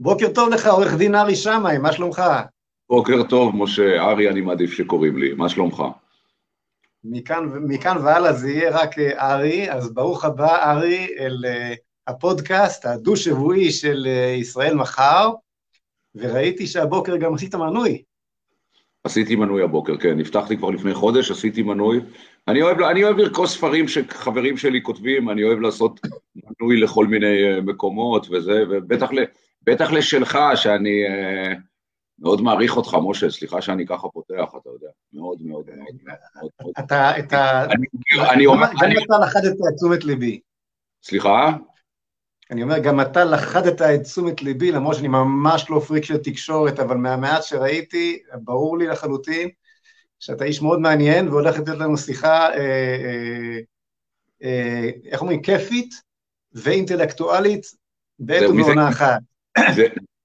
בוקר טוב לך, עורך דין ארי שמאי, מה שלומך? בוקר טוב, משה. ארי, אני מעדיף שקוראים לי. מה שלומך? מכאן, מכאן והלאה זה יהיה רק אה, ארי, אז ברוך הבא, ארי, אל אה, הפודקאסט הדו-שבועי של אה, ישראל מחר, וראיתי שהבוקר גם עשית מנוי. עשיתי מנוי הבוקר, כן. הבטחתי כבר לפני חודש, עשיתי מנוי. אני אוהב, אני אוהב לרכוש ספרים שחברים שלי כותבים, אני אוהב לעשות מנוי לכל מיני מקומות וזה, ובטח ל, בטח לשלך, שאני... מאוד מעריך אותך, משה, סליחה שאני ככה פותח, אתה יודע, מאוד מאוד מאוד מאוד. אתה, אתה... אני אומר... גם אתה לכדת את תשומת ליבי. סליחה? אני אומר, גם אתה לכדת את תשומת ליבי, למרות שאני ממש לא פריק של תקשורת, אבל מהמעט שראיתי, ברור לי לחלוטין שאתה איש מאוד מעניין, והולכת להיות לנו שיחה, אה, אה, אה, איך אומרים, כיפית ואינטלקטואלית בעת ובעונה אחת.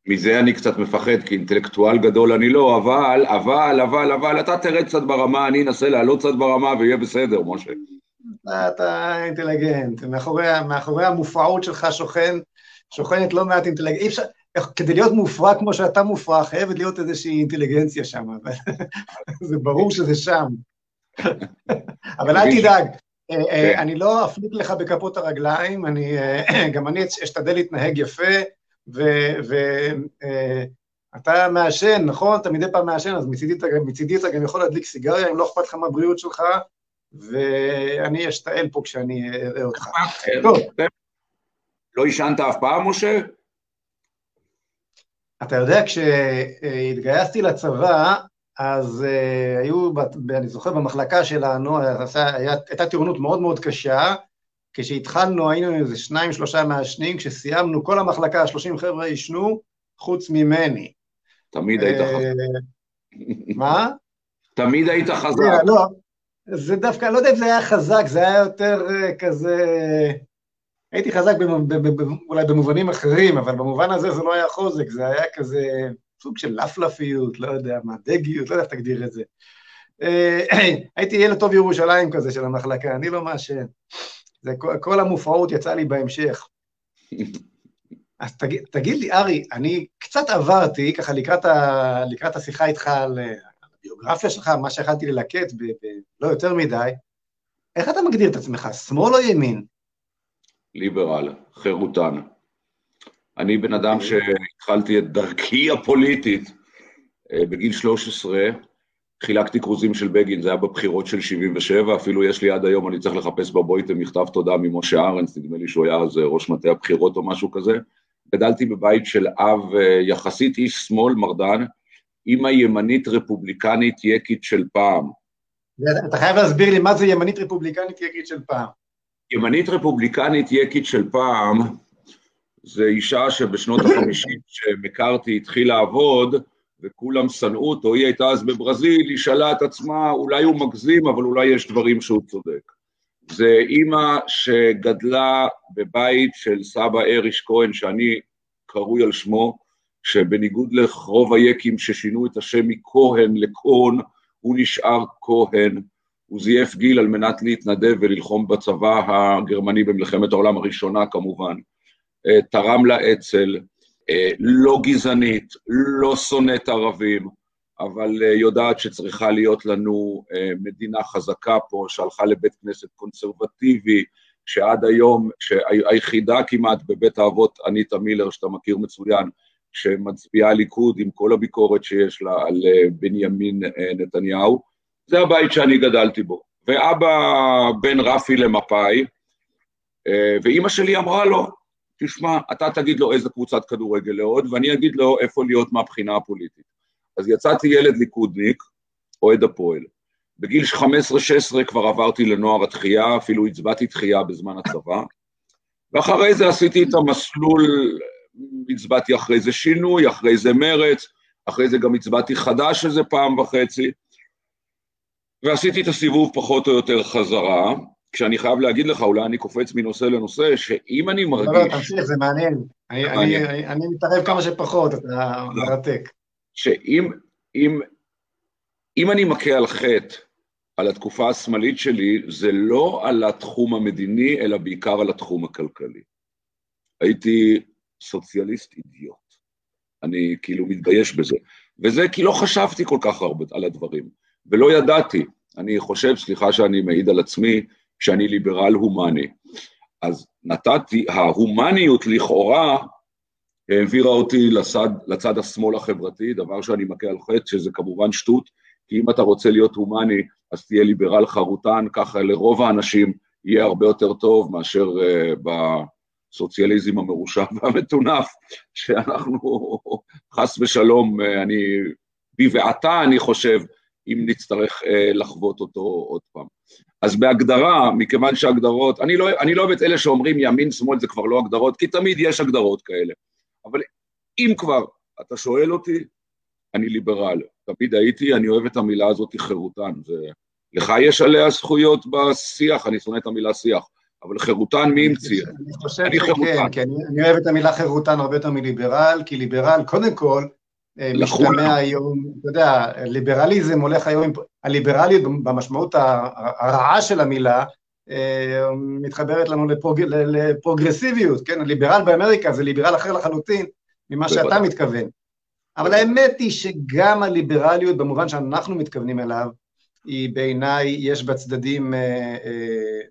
מזה אני קצת מפחד, כי אינטלקטואל גדול אני לא, אבל, אבל, אבל, אבל, אתה תרד קצת ברמה, אני אנסה לעלות קצת ברמה ויהיה בסדר, משה. אתה אינטליגנט, מאחורי, מאחורי המופרעות שלך שוכן, שוכנת לא מעט אינטליגנט, אי אפשר, כדי להיות מופרע כמו שאתה מופרע, חייבת להיות איזושהי אינטליגנציה שם, זה ברור שזה שם. אבל אל תדאג, אה, אה, כן. אני לא אפליק לך בכפות הרגליים, אני, אה, גם אני אשתדל להתנהג יפה, ואתה אה, מעשן, נכון? אתה מדי פעם מעשן, אז מצידי אתה גם יכול להדליק סיגריה, אם לא אכפת לך מהבריאות שלך, ואני אשתעל פה כשאני אראה אותך. טוב. לא עישנת אף פעם, משה? אתה יודע, כשהתגייסתי לצבא, אז uh, היו, אני זוכר, במחלקה שלנו, הייתה טירונות מאוד מאוד קשה, כשהתחלנו היינו איזה שניים, שלושה מעשנים, כשסיימנו, כל המחלקה, שלושים חבר'ה עישנו, חוץ ממני. תמיד היית חזק. מה? תמיד היית חזק. לא, זה דווקא, לא יודע אם זה היה חזק, זה היה יותר אה, כזה... הייתי חזק אולי במובנים אחרים, אבל במובן הזה זה לא היה חוזק, זה היה כזה סוג של לפלפיות, לא יודע מה, דגיות, לא יודע איך תגדיר את זה. אה, הייתי ילד טוב ירושלים כזה של המחלקה, אני לא מעשן. זה כל, כל המופרעות יצא לי בהמשך. אז תגיד, תגיד לי, ארי, אני קצת עברתי, ככה לקראת, ה, לקראת השיחה איתך על הביוגרפיה שלך, מה שיכלתי ללקט, ב, ב, לא יותר מדי, איך אתה מגדיר את עצמך, שמאל או ימין? ליברל, חירותן. אני בן אדם אוקיי. שהתחלתי את דרכי הפוליטית אה, בגיל 13, חילקתי כרוזים של בגין, זה היה בבחירות של 77, אפילו יש לי עד היום, אני צריך לחפש בבויטה מכתב תודה ממשה ארנס, נדמה לי שהוא היה אז אה, ראש מטה הבחירות או משהו כזה. גדלתי בבית של אב אה, יחסית איש שמאל, מרדן, אימא ימנית רפובליקנית יקית של פעם. אתה חייב להסביר לי מה זה ימנית רפובליקנית יקית של פעם. ימנית רפובליקנית יקית של פעם, זה אישה שבשנות החמישים שמכרתי התחיל לעבוד, וכולם שנאו אותו, היא הייתה אז בברזיל, היא שאלה את עצמה, אולי הוא מגזים, אבל אולי יש דברים שהוא צודק. זה אימא שגדלה בבית של סבא אריש כהן, שאני קרוי על שמו, שבניגוד לרוב היקים ששינו את השם מכהן לכהן, הוא נשאר כהן. הוא זייף גיל על מנת להתנדב וללחום בצבא הגרמני במלחמת העולם הראשונה כמובן. אה, תרם לאצ"ל, לא גזענית, לא שונאת ערבים, אבל אה, יודעת שצריכה להיות לנו אה, מדינה חזקה פה, שהלכה לבית כנסת קונסרבטיבי, שעד היום, היחידה כמעט בבית האבות, אניטה מילר, שאתה מכיר מצוין, שמצביעה ליכוד עם כל הביקורת שיש לה על בנימין נתניהו, זה הבית שאני גדלתי בו. ואבא בן רפי למפא"י, ואימא שלי אמרה לו, תשמע, אתה תגיד לו איזה קבוצת כדורגל לעוד, ואני אגיד לו איפה להיות מהבחינה הפוליטית. אז יצאתי ילד ליכודניק, אוהד הפועל. בגיל 15-16 כבר עברתי לנוער התחייה, אפילו הצבעתי תחייה בזמן הצבא, ואחרי זה עשיתי את המסלול, הצבעתי אחרי זה שינוי, אחרי זה מרץ, אחרי זה גם הצבעתי חדש איזה פעם וחצי, ועשיתי את הסיבוב פחות או יותר חזרה, כשאני חייב להגיד לך, אולי אני קופץ מנושא לנושא, שאם אני מרגיש... לא, לא, תמשיך, זה מעניין. אני, אני, אני, אני מתערב כמה שפחות, אתה לא. מרתק. שאם אם, אם אני מכה על חטא על התקופה השמאלית שלי, זה לא על התחום המדיני, אלא בעיקר על התחום הכלכלי. הייתי סוציאליסט אידיוט. אני כאילו מתבייש בזה. וזה כי לא חשבתי כל כך הרבה על הדברים, ולא ידעתי. אני חושב, סליחה שאני מעיד על עצמי, שאני ליברל הומני. אז נתתי, ההומניות לכאורה העבירה אותי לצד, לצד השמאל החברתי, דבר שאני מכה על חטא, שזה כמובן שטות, כי אם אתה רוצה להיות הומני, אז תהיה ליברל חרוטן, ככה לרוב האנשים יהיה הרבה יותר טוב מאשר uh, בסוציאליזם המרושע והמטונף, שאנחנו חס ושלום, uh, אני, בי ועתה אני חושב, אם נצטרך uh, לחוות אותו עוד פעם. אז בהגדרה, מכיוון שהגדרות, אני לא, אני לא אוהב את אלה שאומרים ימין, שמאל, זה כבר לא הגדרות, כי תמיד יש הגדרות כאלה. אבל אם כבר אתה שואל אותי, אני ליברל. תמיד הייתי, אני אוהב את המילה הזאת חירותן. זה... לך יש עליה זכויות בשיח, אני שונא את המילה שיח, אבל חירותן מי המציא? אני חושב שכן, כי אני, אני אוהב את המילה חירותן הרבה יותר מליברל, כי ליברל, קודם כל, אה, משתמע היום, אתה יודע, ליברליזם הולך היום, הליברליות במשמעות הרעה של המילה, אה, מתחברת לנו לפרוג... לפרוגרסיביות, כן? הליברל באמריקה זה ליברל אחר לחלוטין ממה שאתה מתכוון. אבל האמת היא שגם הליברליות, במובן שאנחנו מתכוונים אליו, היא בעיניי, יש בה צדדים אה, אה,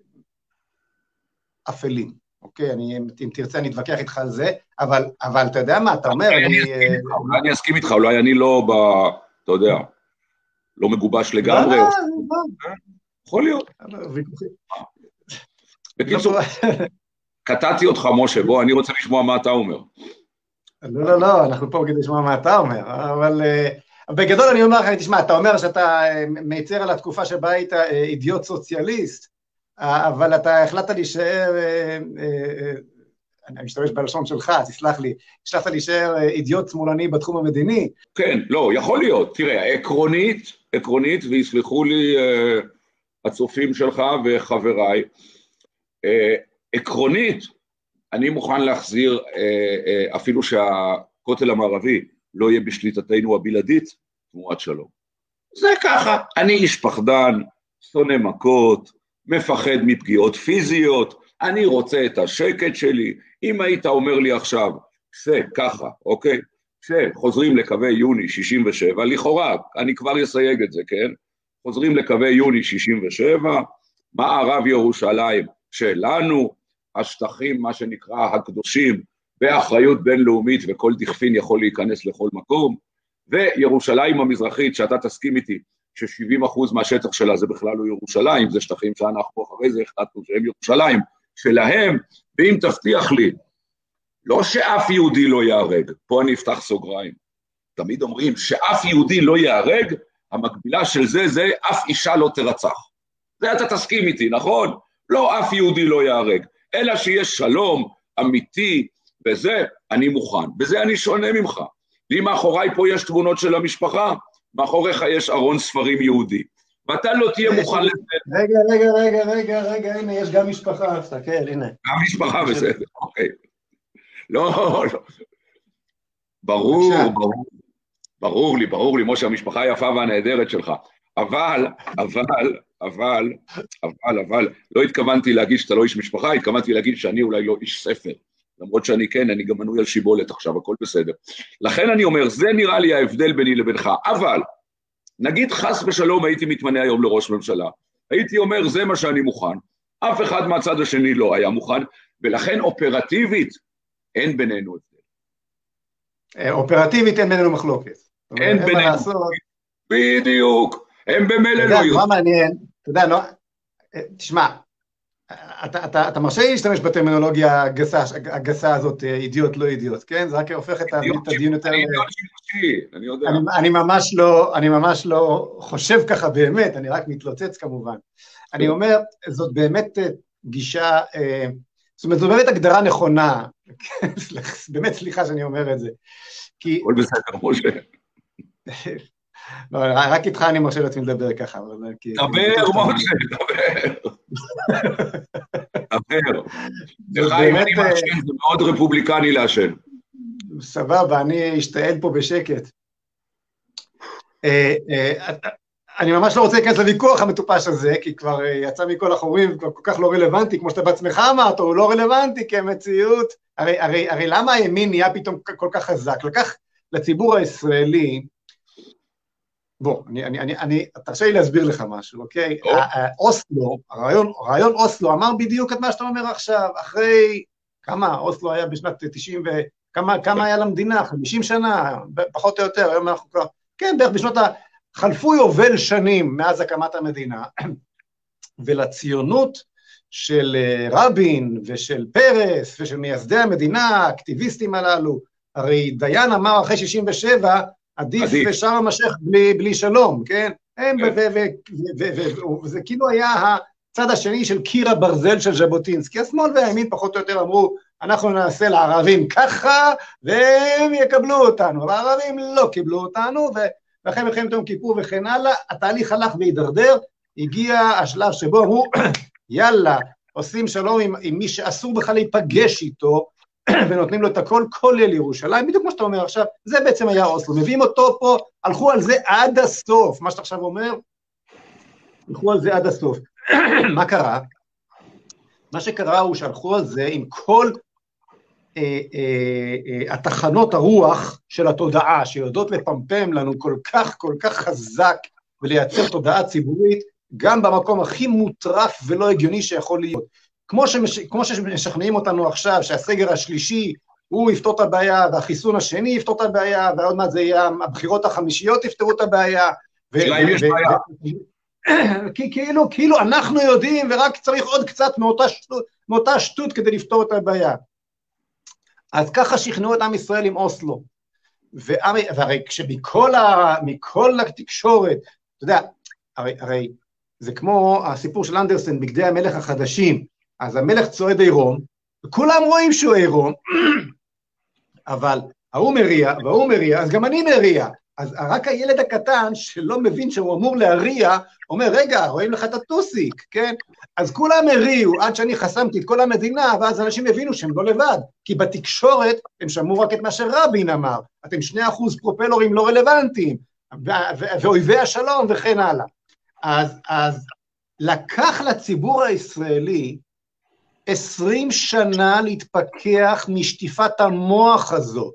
אפלים. אוקיי, אני, אם תרצה אני אתווכח איתך על זה, אבל, אבל אתה יודע מה, אתה אומר, אני... אולי אני אסכים איתך, אולי אני לא ב... אתה יודע, לא מגובש לגמרי. לא, לא, לא. יכול להיות. בקיצור, קטעתי אותך, משה, בוא, אני רוצה לשמוע מה אתה אומר. לא, לא, לא, אנחנו פה כדי לשמוע מה אתה אומר, אבל uh, בגדול אני אומר לך, תשמע, אתה אומר שאתה מייצר על התקופה שבה היית אידיוט סוציאליסט, אבל אתה החלטת להישאר, uh, uh, אני משתמש בלשון שלך, תסלח לי, החלטת להישאר אידיוט שמאלני בתחום המדיני. כן, לא, יכול להיות. תראה, עקרונית, עקרונית, ויסלחו לי הצופים שלך וחבריי, עקרונית, אני מוכן להחזיר, אה, אה, אפילו שהכותל המערבי לא יהיה בשליטתנו הבלעדית, תמורת שלום. זה ככה, אני איש פחדן, שונא מכות, מפחד מפגיעות פיזיות, אני רוצה את השקט שלי. אם היית אומר לי עכשיו, זה ככה, אוקיי? שחוזרים לקווי יוני 67, לכאורה, אני כבר אסייג את זה, כן? חוזרים לקווי יוני 67, מערב ירושלים שלנו, השטחים, מה שנקרא, הקדושים, באחריות בינלאומית וכל דכפין יכול להיכנס לכל מקום, וירושלים המזרחית, שאתה תסכים איתי, ש-70% מהשטח שלה זה בכלל לא ירושלים, זה שטחים שאנחנו אחרי זה החלטנו שהם ירושלים, שלהם, ואם תבטיח לי, לא שאף יהודי לא ייהרג, פה אני אפתח סוגריים, תמיד אומרים שאף יהודי לא ייהרג, המקבילה של זה זה אף אישה לא תרצח. זה אתה תסכים איתי, נכון? לא אף יהודי לא ייהרג. אלא שיש שלום אמיתי, וזה אני מוכן. בזה אני שונה ממך. לי מאחוריי פה יש תמונות של המשפחה, מאחוריך יש ארון ספרים יהודי. ואתה לא תהיה מוכן לזה. רגע, רגע, רגע, רגע, רגע, הנה, יש גם משפחה, תסתכל, הנה. גם משפחה, בסדר, אוקיי. לא, לא. ברור, ברור. ברור לי, ברור לי, משה, המשפחה היפה והנהדרת שלך. אבל, אבל, אבל, אבל, אבל, לא התכוונתי להגיד שאתה לא איש משפחה, התכוונתי להגיד שאני אולי לא איש ספר. למרות שאני כן, אני גם מנוי על שיבולת עכשיו, הכל בסדר. לכן אני אומר, זה נראה לי ההבדל ביני לבינך. אבל, נגיד חס ושלום הייתי מתמנה היום לראש ממשלה, הייתי אומר, זה מה שאני מוכן. אף אחד מהצד השני לא היה מוכן, ולכן אופרטיבית אין בינינו הבדל. אה, אופרטיבית אין בינינו מחלוקת. אין בינינו. בדיוק. הם במילא לא יודעים. מה מעניין, אתה יודע, לא, תשמע, אתה, אתה, אתה מרשה לי להשתמש בטרמינולוגיה הגסה, הגסה הזאת, אידיוט לא אידיוט, כן? זה רק הופך את הדיון יותר... אני אידיוט שימושי, אני יודע. אני, אני, ממש לא, אני ממש לא חושב ככה באמת, אני רק מתלוצץ כמובן. אני כן. אומר, זאת באמת אה, גישה, אה, זאת אומרת, זו באמת הגדרה נכונה, באמת סליחה שאני אומר את זה. כי... הכל בסדר, משה. לא, רק איתך אני מרשה לעצמי לדבר ככה. דבר, משה, דבר. דבר. אם אני מעשן, זה מאוד רפובליקני לעשן. סבבה, אני אשתעל פה בשקט. אה, אה, אני ממש לא רוצה להיכנס לוויכוח המטופש הזה, כי כבר אה, יצא מכל החורים, כבר כל כך לא רלוונטי, כמו שאתה בעצמך אמרת, הוא לא רלוונטי כמציאות. הרי, הרי, הרי למה הימין נהיה פתאום כל כך חזק? לקח לציבור הישראלי, בוא, אני, אני, אני, אני, תרשה לי להסביר לך משהו, אוקיי? אוסלו, הרעיון, הרעיון אוסלו אמר בדיוק את מה שאתה אומר עכשיו, אחרי, כמה, אוסלו היה בשנת 90 ו... כמה, כמה היה למדינה? 50 שנה, פחות או יותר, היום אנחנו כבר, כן, בערך בשנות ה... חלפו יובל שנים מאז הקמת המדינה, ולציונות של אה, רבין ושל פרס ושל מייסדי המדינה, האקטיביסטים הללו, הרי דיין אמר אחרי 67, עדיף שארם א-שייח בלי, בלי שלום, כן? הם, וזה כאילו היה הצד השני של קיר הברזל של ז'בוטינסקי. השמאל והימין פחות או יותר אמרו, אנחנו נעשה לערבים ככה, והם יקבלו אותנו. והערבים לא קיבלו אותנו, ואחרי מלחמת יום כיפור וכן הלאה, התהליך הלך והידרדר, הגיע השלב שבו אמרו, יאללה, עושים שלום עם, עם מי שאסור בכלל להיפגש איתו, ונותנים לו את הכל, כולל ירושלים, בדיוק כמו שאתה אומר עכשיו, זה בעצם היה אוסלו, מביאים אותו פה, הלכו על זה עד הסוף, מה שאתה עכשיו אומר, הלכו על זה עד הסוף. מה קרה? מה שקרה הוא שהלכו על זה עם כל אה, אה, אה, התחנות הרוח של התודעה, שיודעות לפמפם לנו כל כך כל כך חזק ולייצר תודעה ציבורית, גם במקום הכי מוטרף ולא הגיוני שיכול להיות. כמו, שמש, כמו שמשכנעים אותנו עכשיו שהסגר השלישי הוא יפתור את הבעיה, והחיסון השני יפתור את הבעיה, ועוד מעט זה יהיה, הבחירות החמישיות יפתרו את הבעיה. השאלה אם יש בעיה. כי כאילו, כאילו אנחנו יודעים ורק צריך עוד קצת מאותה שטות, מאותה שטות כדי לפתור את הבעיה. אז ככה שכנעו את עם ישראל עם אוסלו. והרי כשמכל ה, התקשורת, אתה יודע, הרי, הרי זה כמו הסיפור של אנדרסן, בגדי המלך החדשים, אז המלך צועד עירום, וכולם רואים שהוא עירום, אבל ההוא מריע, וההוא מריע, אז גם אני מריע. אז רק הילד הקטן, שלא מבין שהוא אמור להריע, אומר, רגע, רואים לך את הטוסיק, כן? אז כולם הריעו עד שאני חסמתי את כל המדינה, ואז אנשים הבינו שהם לא לבד, כי בתקשורת הם שמעו רק את מה שרבין אמר, אתם שני אחוז פרופלורים לא רלוונטיים, ואויבי השלום וכן הלאה. אז, אז לקח לציבור הישראלי עשרים שנה להתפכח משטיפת המוח הזאת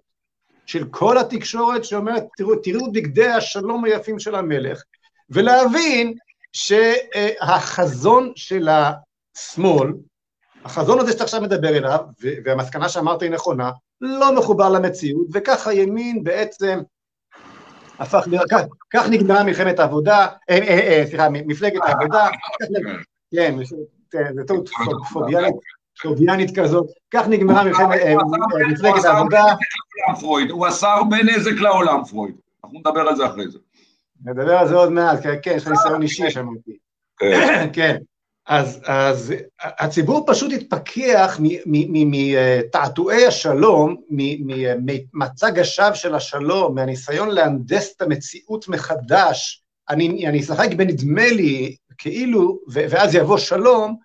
של כל התקשורת שאומרת, תראו, תראו בגדי השלום היפים של המלך, ולהבין שהחזון של השמאל, החזון הזה שאתה עכשיו מדבר אליו, והמסקנה שאמרת היא נכונה, לא מחובר למציאות, וכך הימין בעצם הפך להיות, כך נגמרה מלחמת העבודה, אה, אה, אה, סליחה, מפלגת העבודה, כן, זה טעות פוביאנית כזאת, כך נגמרה מפלגת העבודה. הוא עשה הרבה נזק לעולם, פרויד, אנחנו נדבר על זה אחרי זה. נדבר על זה עוד מעט, כן, יש לך ניסיון אישי שמעתי. כן. כן. אז, אז הציבור פשוט התפכח מתעתועי השלום, ממצג השווא של השלום, מהניסיון להנדס את המציאות מחדש, אני, אני אשחק בנדמה לי כאילו, ואז יבוא שלום,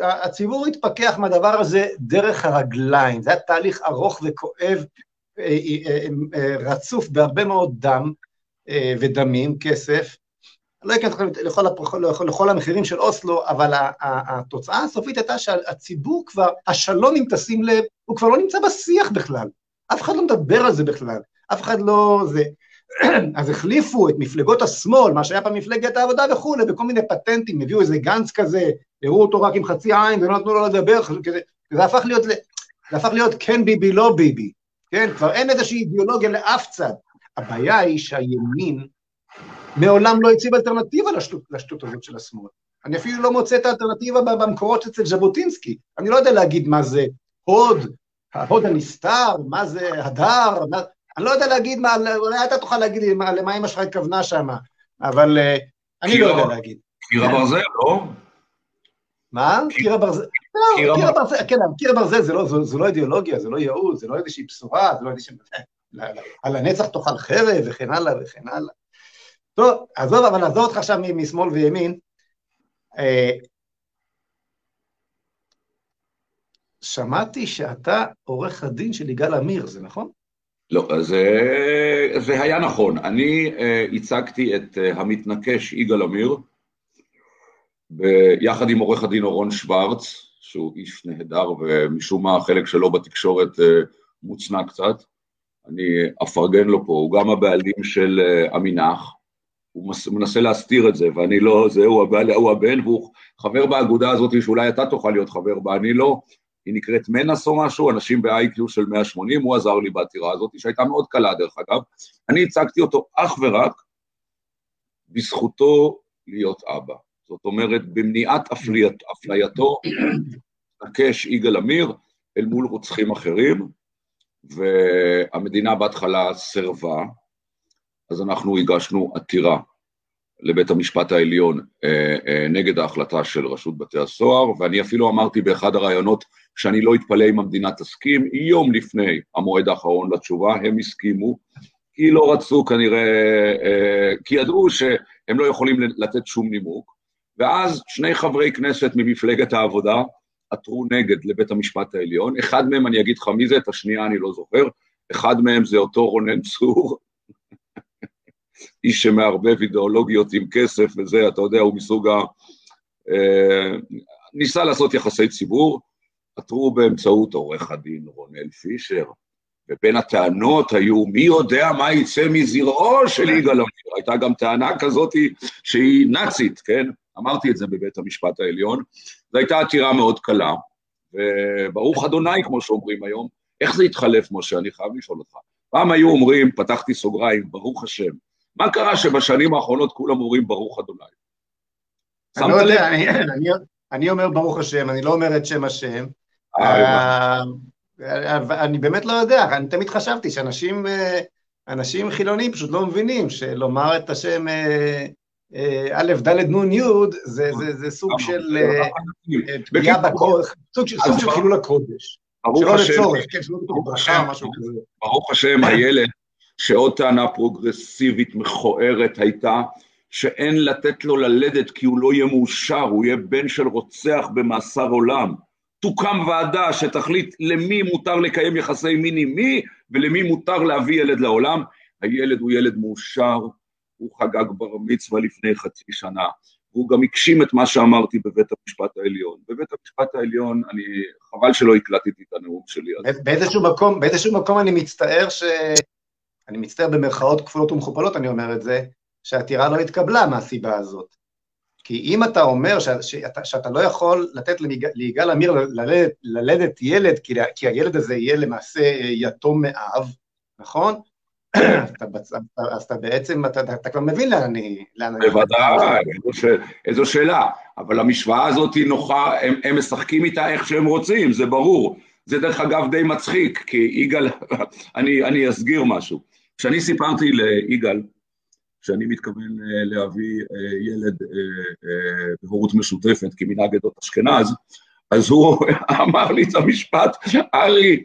הציבור התפכח מהדבר הזה דרך הרגליים, זה היה תהליך ארוך וכואב, אה, אה, אה, רצוף בהרבה מאוד דם ודמים, כסף, לא אכנס לכל, לכל, לכל המחירים של אוסלו, אבל התוצאה הסופית הייתה שהציבור כבר, השלום, אם תשים לב, הוא כבר לא נמצא בשיח בכלל. אף אחד לא מדבר על זה בכלל, אף אחד לא... זה... אז החליפו את מפלגות השמאל, מה שהיה פעם מפלגת העבודה וכולי, בכל מיני פטנטים, הביאו איזה גנץ כזה, הראו אותו רק עם חצי עין ולא נתנו לו לדבר, זה הפך להיות, זה הפך להיות כן ביבי לא ביבי, כן? כבר אין איזושהי אידיאולוגיה לאף צד. הבעיה היא שהימין מעולם לא הציב אלטרנטיבה לשטות, לשטות הזאת של השמאל. אני אפילו לא מוצא את האלטרנטיבה במקורות אצל ז'בוטינסקי. אני לא יודע להגיד מה זה הוד, ההוד הנסתר, מה זה הדר, מה... אני לא יודע להגיד מה, אולי אתה תוכל להגיד לי למה אמא שלך התכוונה שם, אבל uh, אני לא יודע להגיד. קיר הברזל, לא? מה? קיר הברזל? לא, קיר הברזל, כן, קיר הברזל זה לא, לא אידיאולוגיה, זה לא ייעוד, זה לא איזושהי בשורה, זה לא איזושהי... על הנצח תאכל חרב וכן הלאה וכן הלאה. טוב, עזוב, אבל נעזוב אותך עכשיו משמאל וימין. אה, שמעתי שאתה עורך הדין של יגאל עמיר, זה נכון? לא, זה, זה היה נכון. אני uh, הצגתי את uh, המתנקש יגאל עמיר, ביחד עם עורך הדין אורון שוורץ, שהוא איש נהדר, ומשום מה החלק שלו בתקשורת uh, מוצנע קצת. אני אפרגן לו פה, הוא גם הבעלים של עמינח, הוא מנסה להסתיר את זה, ואני לא, זה, הוא, הבעל, הוא הבן, והוא חבר באגודה הזאת שאולי אתה תוכל להיות חבר בה, אני לא, היא נקראת מנס או משהו, אנשים ב-IQ של 180, הוא עזר לי בעתירה הזאת, שהייתה מאוד קלה דרך אגב. אני הצגתי אותו אך ורק בזכותו להיות אבא. זאת אומרת, במניעת אפליית, אפלייתו, נקש יגאל עמיר אל מול רוצחים אחרים, והמדינה בהתחלה סירבה, אז אנחנו הגשנו עתירה לבית המשפט העליון אה, אה, נגד ההחלטה של רשות בתי הסוהר, ואני אפילו אמרתי באחד הראיונות שאני לא אתפלא אם המדינה תסכים, יום לפני המועד האחרון לתשובה, הם הסכימו, כי לא רצו כנראה, אה, כי ידעו שהם לא יכולים לתת שום נימוק, ואז שני חברי כנסת ממפלגת העבודה עתרו נגד לבית המשפט העליון, אחד מהם, אני אגיד לך מי זה, את השנייה אני לא זוכר, אחד מהם זה אותו רונן צור, איש שמערבב אידיאולוגיות עם כסף וזה, אתה יודע, הוא מסוג ה... אה, ניסה לעשות יחסי ציבור, עתרו באמצעות עורך הדין רונל פישר, ובין הטענות היו, מי יודע מה יצא מזרעו של יגאל עמיר? הייתה גם טענה כזאת שהיא נאצית, כן? אמרתי את זה בבית המשפט העליון. זו הייתה עתירה מאוד קלה, וברוך אדוני, כמו שאומרים היום. איך זה התחלף, משה? אני חייב לשאול אותך. פעם היו אומרים, פתחתי סוגריים, ברוך השם. מה קרה שבשנים האחרונות כולם אומרים ברוך אדוני? אני לא יודע, אני, אני, אני אומר ברוך השם, אני לא אומר את שם השם. אה, אה, אני באמת לא יודע, אני תמיד חשבתי שאנשים אה, אנשים חילונים פשוט לא מבינים שלומר את השם א', ד', נ', י', זה סוג של פגיעה בקודש, סוג של חילול הקודש. ברוך השם, כן, ברוך השם, הילד שעוד טענה פרוגרסיבית מכוערת הייתה שאין לתת לו ללדת כי הוא לא יהיה מאושר, הוא יהיה בן של רוצח במאסר עולם. תוקם ועדה שתחליט למי מותר לקיים יחסי מין עם מי ולמי מותר להביא ילד לעולם. הילד הוא ילד מאושר, הוא חגג בר מצווה לפני חצי שנה, והוא גם הגשים את מה שאמרתי בבית המשפט העליון. בבית המשפט העליון, אני, חבל שלא הקלטתי את הנאום שלי. באיזשהו מקום, באיזשהו מקום אני מצטער ש... אני מצטער במרכאות כפולות ומכופלות, אני אומר את זה, שהעתירה לא התקבלה מהסיבה הזאת. כי אם אתה אומר ש, שאתה, שאתה לא יכול לתת ליגאל עמיר ללדת, ללדת ילד, כי, כי הילד הזה יהיה למעשה יתום מאב, נכון? אז אתה בעצם, אתה, כבר מבין לאן אני... בוודאי, איזו שאלה. אבל המשוואה הזאת היא נוחה, הם, משחקים איתה איך שהם רוצים, זה ברור. זה דרך אגב די מצחיק, כי יגאל, אני אסגיר משהו. כשאני סיפרתי ליגאל שאני מתכוון אה, להביא אה, ילד אה, בהורות משותפת כמנהג עדות אשכנז, אז הוא אמר לי את המשפט, ארי,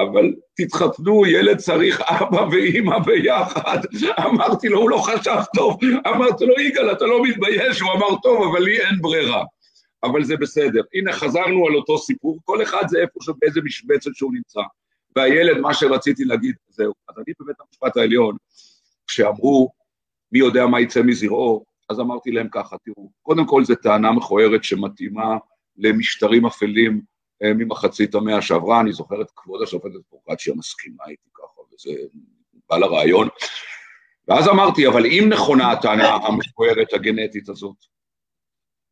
אבל תתחתנו, ילד צריך אבא ואימא ביחד. אמרתי לו, הוא לא חשב טוב. אמרתי לו, יגאל, אתה לא מתבייש? הוא אמר, טוב, אבל לי אין ברירה. אבל זה בסדר. הנה, חזרנו על אותו סיפור, כל אחד זה איפה באיזה משבצת שהוא נמצא. והילד, מה שרציתי להגיד, זהו. אז אני בבית המשפט העליון, כשאמרו, מי יודע מה יצא מזרעו, אז אמרתי להם ככה, תראו, קודם כל זו טענה מכוערת שמתאימה למשטרים אפלים אה, ממחצית המאה שעברה, אני זוכר את כבוד השופטת פרוקצ'יה מסכימה איתי ככה, וזה בא לרעיון. ואז אמרתי, אבל אם נכונה הטענה המכוערת הגנטית הזאת,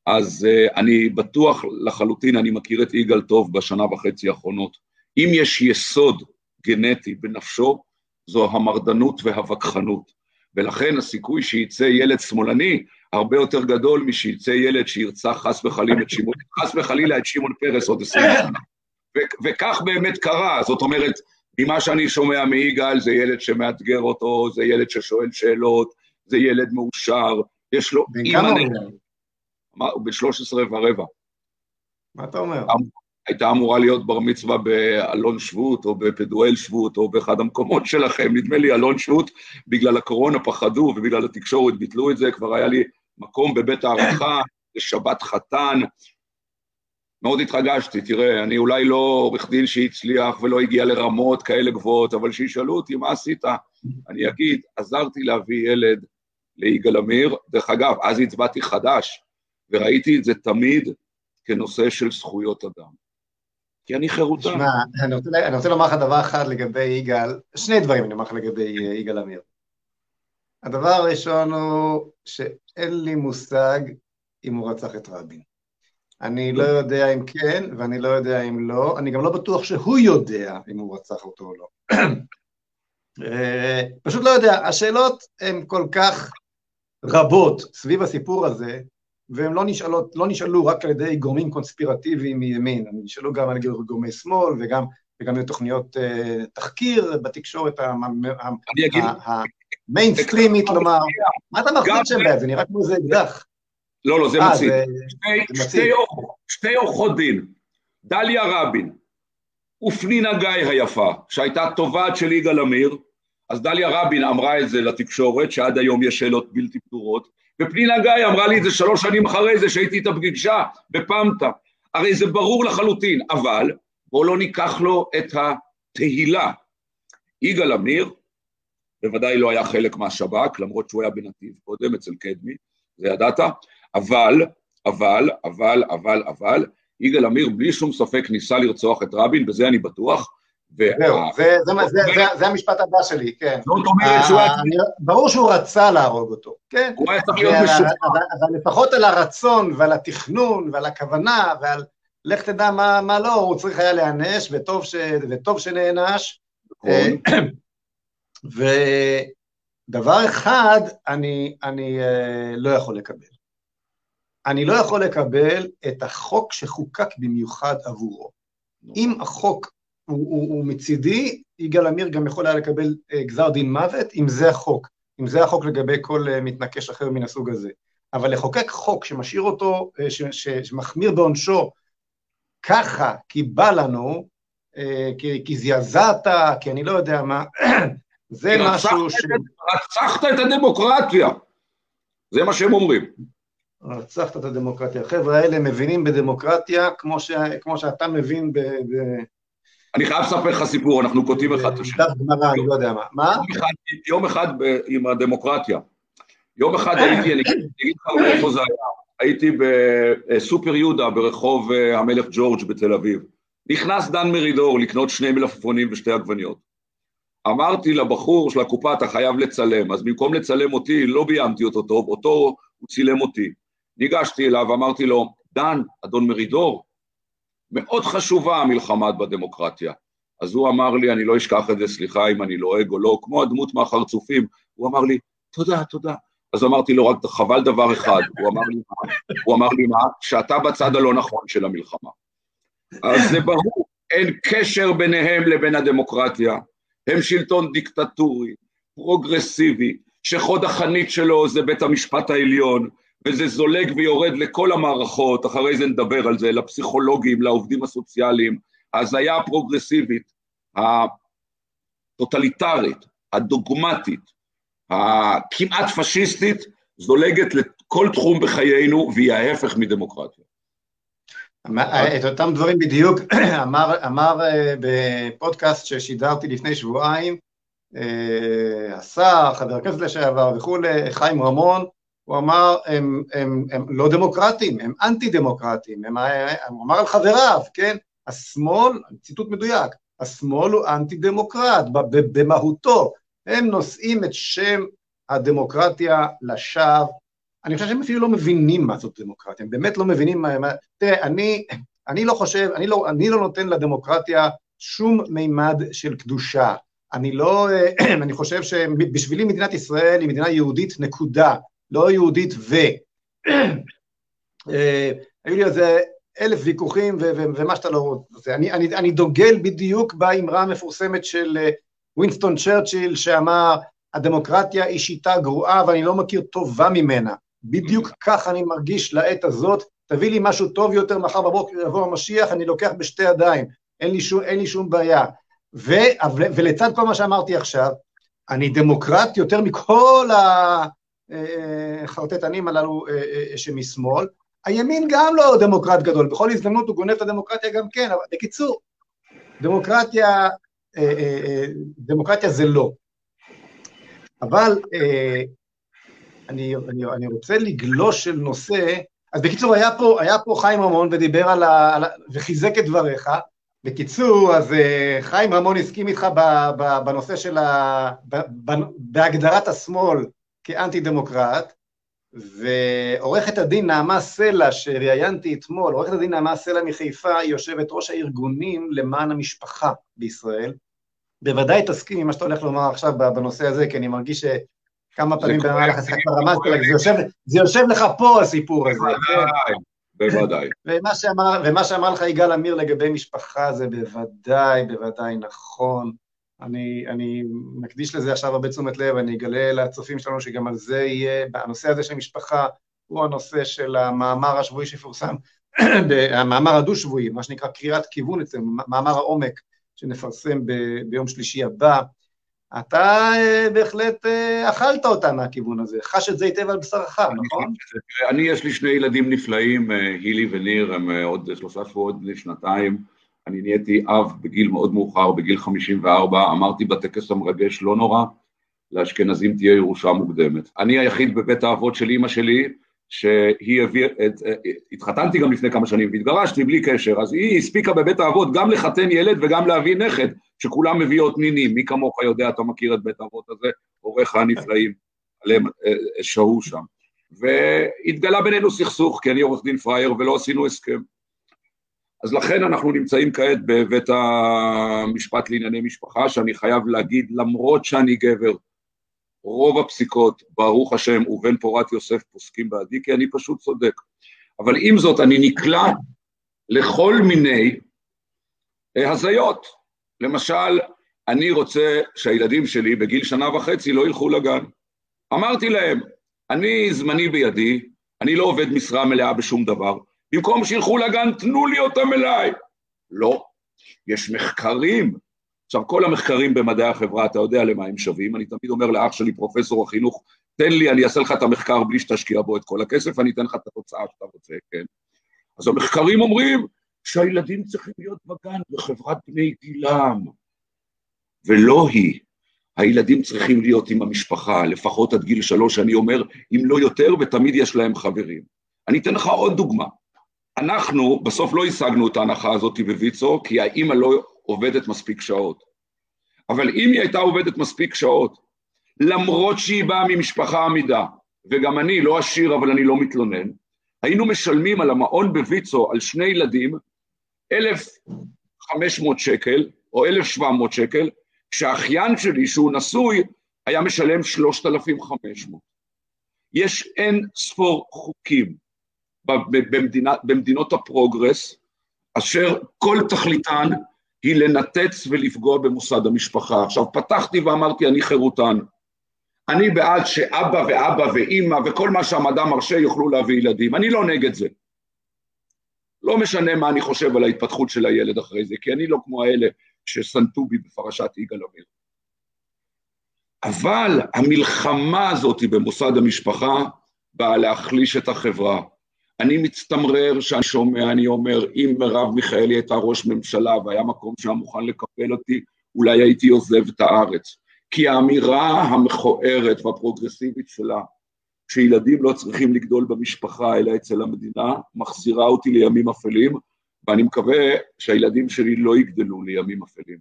אז uh, אני בטוח לחלוטין, אני מכיר את יגאל טוב בשנה וחצי האחרונות, אם יש יסוד גנטי בנפשו, זו המרדנות והווכחנות. ולכן הסיכוי שיצא ילד שמאלני הרבה יותר גדול משיצא ילד שירצח חס וחלילה את שמעון, חס וחלילה את שמעון פרס עוד עשרים שנה. וכך באמת קרה, זאת אומרת, ממה שאני שומע מיגאל, זה ילד שמאתגר אותו, זה ילד ששואל שאלות, זה ילד מאושר, יש לו... בן כמה הוא? הוא בן 13 ורבע. מה אתה אומר? הייתה אמורה להיות בר מצווה באלון שבות, או בפדואל שבות, או באחד המקומות שלכם, נדמה לי אלון שבות, בגלל הקורונה פחדו, ובגלל התקשורת ביטלו את זה, כבר היה לי מקום בבית הערכה, לשבת חתן. מאוד התרגשתי, תראה, אני אולי לא עורך דין שהצליח ולא הגיע לרמות כאלה גבוהות, אבל שישאלו אותי מה עשית, אני אגיד, עזרתי להביא ילד ליגאל עמיר, דרך אגב, אז הצבעתי חדש, וראיתי את זה תמיד כנושא של זכויות אדם. כי אני חירותה. שמע, אני, אני רוצה לומר לך דבר אחד לגבי יגאל, שני דברים אני אומר לך לגבי אה, יגאל עמיר. הדבר הראשון הוא שאין לי מושג אם הוא רצח את רבין. אני לא יודע אם כן, ואני לא יודע אם לא, אני גם לא בטוח שהוא יודע אם הוא רצח אותו או לא. אה, פשוט לא יודע, השאלות הן כל כך רבות סביב הסיפור הזה, והן לא, נשאלות, לא נשאלו רק על ידי גורמים קונספירטיביים מימין, הן נשאלו גם על ידי גורמי שמאל וגם, וגם בתוכניות uh, תחקיר בתקשורת המיינסטרימית, כלומר, מה אתה מחליט שם בעד? זה נראה כמו איזה אקדח. לא, לא, זה אה, מציג. שתי עורכות דין, דליה רבין ופנינה גיא היפה, שהייתה תובעת של יגאל עמיר, אז דליה רבין אמרה את זה לתקשורת, שעד היום יש שאלות בלתי פתורות, ופנינה גיא אמרה לי את זה שלוש שנים אחרי זה, שהייתי איתה בפגישה בפמטה. הרי זה ברור לחלוטין, אבל בואו לא ניקח לו את התהילה. יגאל עמיר, בוודאי לא היה חלק מהשב"כ, למרות שהוא היה בנתיב קודם אצל קדמי, זה ידעת, אבל, אבל, אבל, אבל, אבל, יגאל עמיר בלי שום ספק ניסה לרצוח את רבין, בזה אני בטוח, זהו, זה המשפט הבא שלי, כן. זאת אומרת שהוא היה... ברור שהוא רצה להרוג אותו, כן? הוא היה צריך להיות משוחרר. אבל לפחות על הרצון ועל התכנון ועל הכוונה ועל... לך תדע מה לא, הוא צריך היה להיענש, וטוב שנענש. נכון. ודבר אחד אני אה, לא יכול לקבל. אני לא יכול לקבל את החוק שחוקק במיוחד עבורו. אם החוק הוא, הוא, הוא מצידי, יגאל עמיר גם יכול היה לקבל אה, גזר דין מוות, אם זה החוק, אם זה החוק לגבי כל אה, מתנקש אחר מן הסוג הזה. אבל לחוקק חוק שמשאיר אותו, אה, ש, ש, שמחמיר בעונשו ככה, כי בא לנו, כי, כי זעזעת, כי אני לא יודע מה, זה משהו ש... רצחת את הדמוקרטיה, זה מה שהם אומרים. רצחת את הדמוקרטיה. החבר'ה האלה מבינים בדמוקרטיה כמו, ש... כמו שאתה מבין ב... ב... אני חייב לספר לך סיפור, אנחנו קוטעים אחד את השני. לא. מה? יום אחד עם הדמוקרטיה. יום אחד הייתי, אני אגיד לך איפה זה היה, הייתי בסופר יהודה ברחוב אה, המלך ג'ורג' בתל אביב. נכנס דן מרידור לקנות שני מלפפונים ושתי עגבניות. אמרתי לבחור של הקופה, אתה חייב לצלם, אז במקום לצלם אותי, לא ביימתי אותו טוב, אותו הוא צילם אותי. ניגשתי אליו, אמרתי לו, דן, אדון מרידור, מאוד חשובה המלחמה בדמוקרטיה. אז הוא אמר לי, אני לא אשכח את זה, סליחה אם אני לועג או לא, כמו הדמות מהחרצופים, הוא אמר לי, תודה, תודה. אז אמרתי לו, רק חבל דבר אחד, הוא אמר לי מה? הוא אמר לי מה? שאתה בצד הלא נכון של המלחמה. אז זה ברור, אין קשר ביניהם לבין הדמוקרטיה. הם שלטון דיקטטורי, פרוגרסיבי, שחוד החנית שלו זה בית המשפט העליון, וזה זולג ויורד לכל המערכות, אחרי זה נדבר על זה, לפסיכולוגים, לעובדים הסוציאליים, ההזיה הפרוגרסיבית, הטוטליטרית, הדוגמטית, הכמעט פשיסטית, זולגת לכל תחום בחיינו, והיא ההפך מדמוקרטיה. את אותם דברים בדיוק אמר, אמר אה, בפודקאסט ששידרתי לפני שבועיים, אה, השר, חבר הכנסת לשעבר וכולי, חיים רמון, הוא אמר, הם, הם, הם לא דמוקרטים, הם אנטי דמוקרטים, הם, הוא אמר על חבריו, כן? השמאל, ציטוט מדויק, השמאל הוא אנטי דמוקרט במהותו, הם נושאים את שם הדמוקרטיה לשווא, אני חושב שהם אפילו לא מבינים מה זאת דמוקרטיה, הם באמת לא מבינים מה... מה תראה, אני, אני לא חושב, אני לא, אני לא נותן לדמוקרטיה שום מימד של קדושה. אני לא, אני חושב שבשבילי מדינת ישראל היא מדינה יהודית נקודה, לא יהודית ו... אה, היו לי על זה אלף ויכוחים ומה שאתה לא רוצה. אני, אני, אני דוגל בדיוק באמרה המפורסמת של אה, וינסטון צ'רצ'יל שאמר הדמוקרטיה היא שיטה גרועה ואני לא מכיר טובה ממנה. בדיוק כך אני מרגיש לעת הזאת, תביא לי משהו טוב יותר, מחר בבוקר יבוא המשיח, אני לוקח בשתי ידיים, אין לי שום, אין לי שום בעיה. ו, ולצד כל מה שאמרתי עכשיו, אני דמוקרט יותר מכל החרטטנים הללו אה, אה, שמשמאל. הימין גם לא דמוקרט גדול, בכל הזדמנות הוא גונב את הדמוקרטיה גם כן, אבל בקיצור, דמוקרטיה, אה, דמוקרטיה זה לא. אבל אני, אני, אני רוצה לגלוש של נושא, אז בקיצור, היה פה, היה פה חיים רמון ודיבר על ה... על, וחיזק את דבריך, בקיצור, אז חיים רמון הסכים איתך בנושא של ה... בהגדרת השמאל כאנטי דמוקרט, ועורכת הדין נעמה סלע, שראיינתי אתמול, עורכת הדין נעמה סלע מחיפה, היא יושבת ראש הארגונים למען המשפחה בישראל. בוודאי תסכים עם מה שאתה הולך לומר עכשיו בנושא הזה, כי אני מרגיש שכמה פעמים במהלך השיחה כבר רמזת, זה יושב לך פה הסיפור הזה. כן? בוודאי. ומה שאמר, ומה שאמר לך יגאל עמיר לגבי משפחה זה בוודאי, בוודאי נכון. אני, אני מקדיש לזה עכשיו הרבה תשומת לב, אני אגלה לצופים שלנו שגם על זה יהיה, הנושא הזה של משפחה הוא הנושא של המאמר השבועי שיפורסם, המאמר הדו-שבועי, מה שנקרא קריאת כיוון אצלנו, מאמר העומק שנפרסם ב, ביום שלישי הבא. אתה אה, בהחלט אה, אכלת אותה מהכיוון הזה, חש את זה היטב על בשרך, נכון? אני, יש לי שני ילדים נפלאים, אה, הילי וניר, הם עוד שלושה שבועות בני שנתיים. אני נהייתי אב בגיל מאוד מאוחר, בגיל 54, אמרתי בטקס המרגש, לא נורא, לאשכנזים תהיה ירושה מוקדמת. אני היחיד בבית האבות של אימא שלי, שהיא הביאה, התחתנתי גם לפני כמה שנים והתגרשתי בלי קשר, אז היא הספיקה בבית האבות גם לחתן ילד וגם להביא נכד, שכולם מביאות נינים, מי כמוך יודע, אתה מכיר את בית האבות הזה, הוריך הנפלאים, עליהם אה, שהו שם. והתגלה בינינו סכסוך, כי אני עורך דין פראייר ולא עשינו הסכם. אז לכן אנחנו נמצאים כעת בבית המשפט לענייני משפחה, שאני חייב להגיד, למרות שאני גבר, רוב הפסיקות, ברוך השם, ובן פורת יוסף פוסקים בעדי, כי אני פשוט צודק. אבל עם זאת, אני נקלע לכל מיני אה, הזיות. למשל, אני רוצה שהילדים שלי בגיל שנה וחצי לא ילכו לגן. אמרתי להם, אני זמני בידי, אני לא עובד משרה מלאה בשום דבר, במקום שילכו לגן, תנו לי אותם אליי. לא, יש מחקרים. עכשיו, כל המחקרים במדעי החברה, אתה יודע למה הם שווים, אני תמיד אומר לאח שלי, פרופסור החינוך, תן לי, אני אעשה לך את המחקר בלי שתשקיע בו את כל הכסף, אני אתן לך את התוצאה שאתה רוצה, כן? אז המחקרים אומרים שהילדים צריכים להיות בגן בחברת בני גילם, ולא היא. הילדים צריכים להיות עם המשפחה, לפחות עד גיל שלוש, אני אומר, אם לא יותר, ותמיד יש להם חברים. אני אתן לך עוד דוגמה. אנחנו בסוף לא השגנו את ההנחה הזאת בוויצו, כי האימא לא עובדת מספיק שעות. אבל אם היא הייתה עובדת מספיק שעות, למרות שהיא באה ממשפחה עמידה, וגם אני לא עשיר אבל אני לא מתלונן, היינו משלמים על המעון בוויצו, על שני ילדים, 1,500 שקל או 1,700 שקל, כשהאחיין שלי, שהוא נשוי, היה משלם 3,500. יש אין ספור חוקים במדינה, במדינות הפרוגרס, אשר כל תכליתן היא לנתץ ולפגוע במוסד המשפחה. עכשיו, פתחתי ואמרתי, אני חירותן. אני בעד שאבא ואבא ואימא וכל מה שהמדע מרשה יוכלו להביא ילדים. אני לא נגד זה. לא משנה מה אני חושב על ההתפתחות של הילד אחרי זה, כי אני לא כמו האלה שסנטו בי בפרשת יגאל עמיר. אבל המלחמה הזאת במוסד המשפחה באה להחליש את החברה. אני מצטמרר שאני שומע, אני אומר, אם מרב מיכאלי הייתה ראש ממשלה והיה מקום שהיה מוכן לקפל אותי, אולי הייתי עוזב את הארץ. כי האמירה המכוערת והפרוגרסיבית שלה, שילדים לא צריכים לגדול במשפחה אלא אצל המדינה, מחזירה אותי לימים אפלים, ואני מקווה שהילדים שלי לא יגדלו לימים אפלים.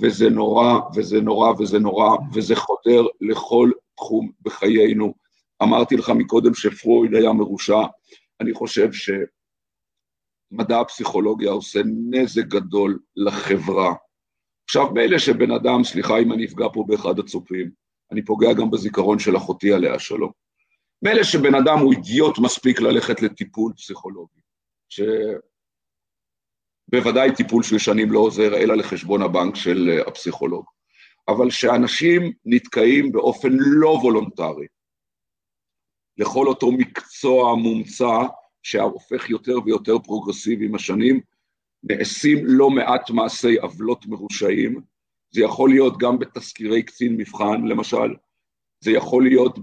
וזה נורא, וזה נורא, וזה נורא, וזה חודר לכל תחום בחיינו. אמרתי לך מקודם שפרויד היה מרושע, אני חושב שמדע הפסיכולוגיה עושה נזק גדול לחברה. עכשיו, מילא שבן אדם, סליחה אם אני אפגע פה באחד הצופים, אני פוגע גם בזיכרון של אחותי עליה שלום. מילא שבן אדם הוא אידיוט מספיק ללכת לטיפול פסיכולוגי, שבוודאי טיפול של שנים לא עוזר אלא לחשבון הבנק של אה, הפסיכולוג, אבל שאנשים נתקעים באופן לא וולונטרי לכל אותו מקצוע מומצא שהופך יותר ויותר פרוגרסיבי עם השנים, נעשים לא מעט מעשי עוולות מרושעים, זה יכול להיות גם בתסקירי קצין מבחן, למשל, זה יכול להיות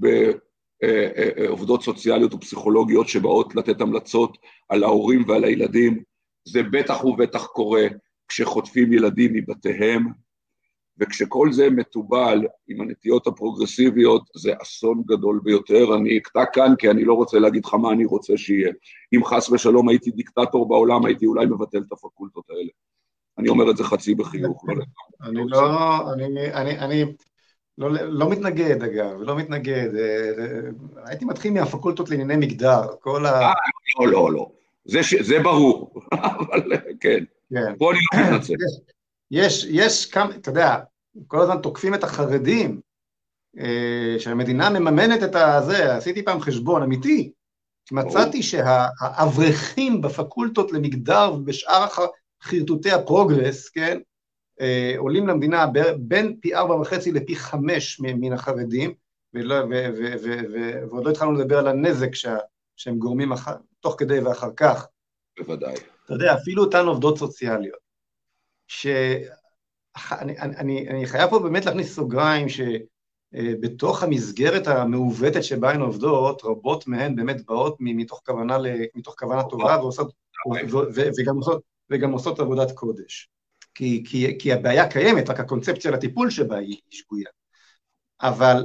בעובדות סוציאליות ופסיכולוגיות שבאות לתת המלצות על ההורים ועל הילדים, זה בטח ובטח קורה כשחוטפים ילדים מבתיהם, וכשכל זה מתובל עם הנטיות הפרוגרסיביות, זה אסון גדול ביותר. אני אקטע כאן כי אני לא רוצה להגיד לך מה אני רוצה שיהיה. אם חס ושלום הייתי דיקטטור בעולם, הייתי אולי מבטל את הפקולטות האלה. אני אומר את זה חצי בחיוך, לא אני לא, אני, אני, אני לא, לא מתנגד אגב, לא מתנגד. אה, אה, הייתי מתחיל מהפקולטות לענייני מגדר, כל ה... אה, לא, לא, לא. זה, זה ברור, אבל כן. כן. פה אני לא מתנצל. יש, יש כמה, אתה יודע, כל הזמן תוקפים את החרדים, שהמדינה מממנת את הזה, עשיתי פעם חשבון אמיתי, מצאתי שהאברכים בפקולטות למגדר ובשאר חרטוטי הפרוגרס, כן, אה, עולים למדינה בין פי ארבע וחצי לפי חמש מן החרדים, ולא, ו, ו, ו, ו, ועוד לא התחלנו לדבר על הנזק שה, שהם גורמים אחר, תוך כדי ואחר כך. בוודאי. אתה יודע, אפילו אותן עובדות סוציאליות, שאני אני, אני, חייב פה באמת להכניס סוגריים, שבתוך אה, המסגרת המעוותת שבה הן עובדות, רבות מהן באמת באות מתוך כוונה, מתוך כוונה טובה ועושות, וגם עושות, וגם עושות עבודת קודש. כי, כי, כי הבעיה קיימת, רק הקונספציה לטיפול שבה היא שגויה. אבל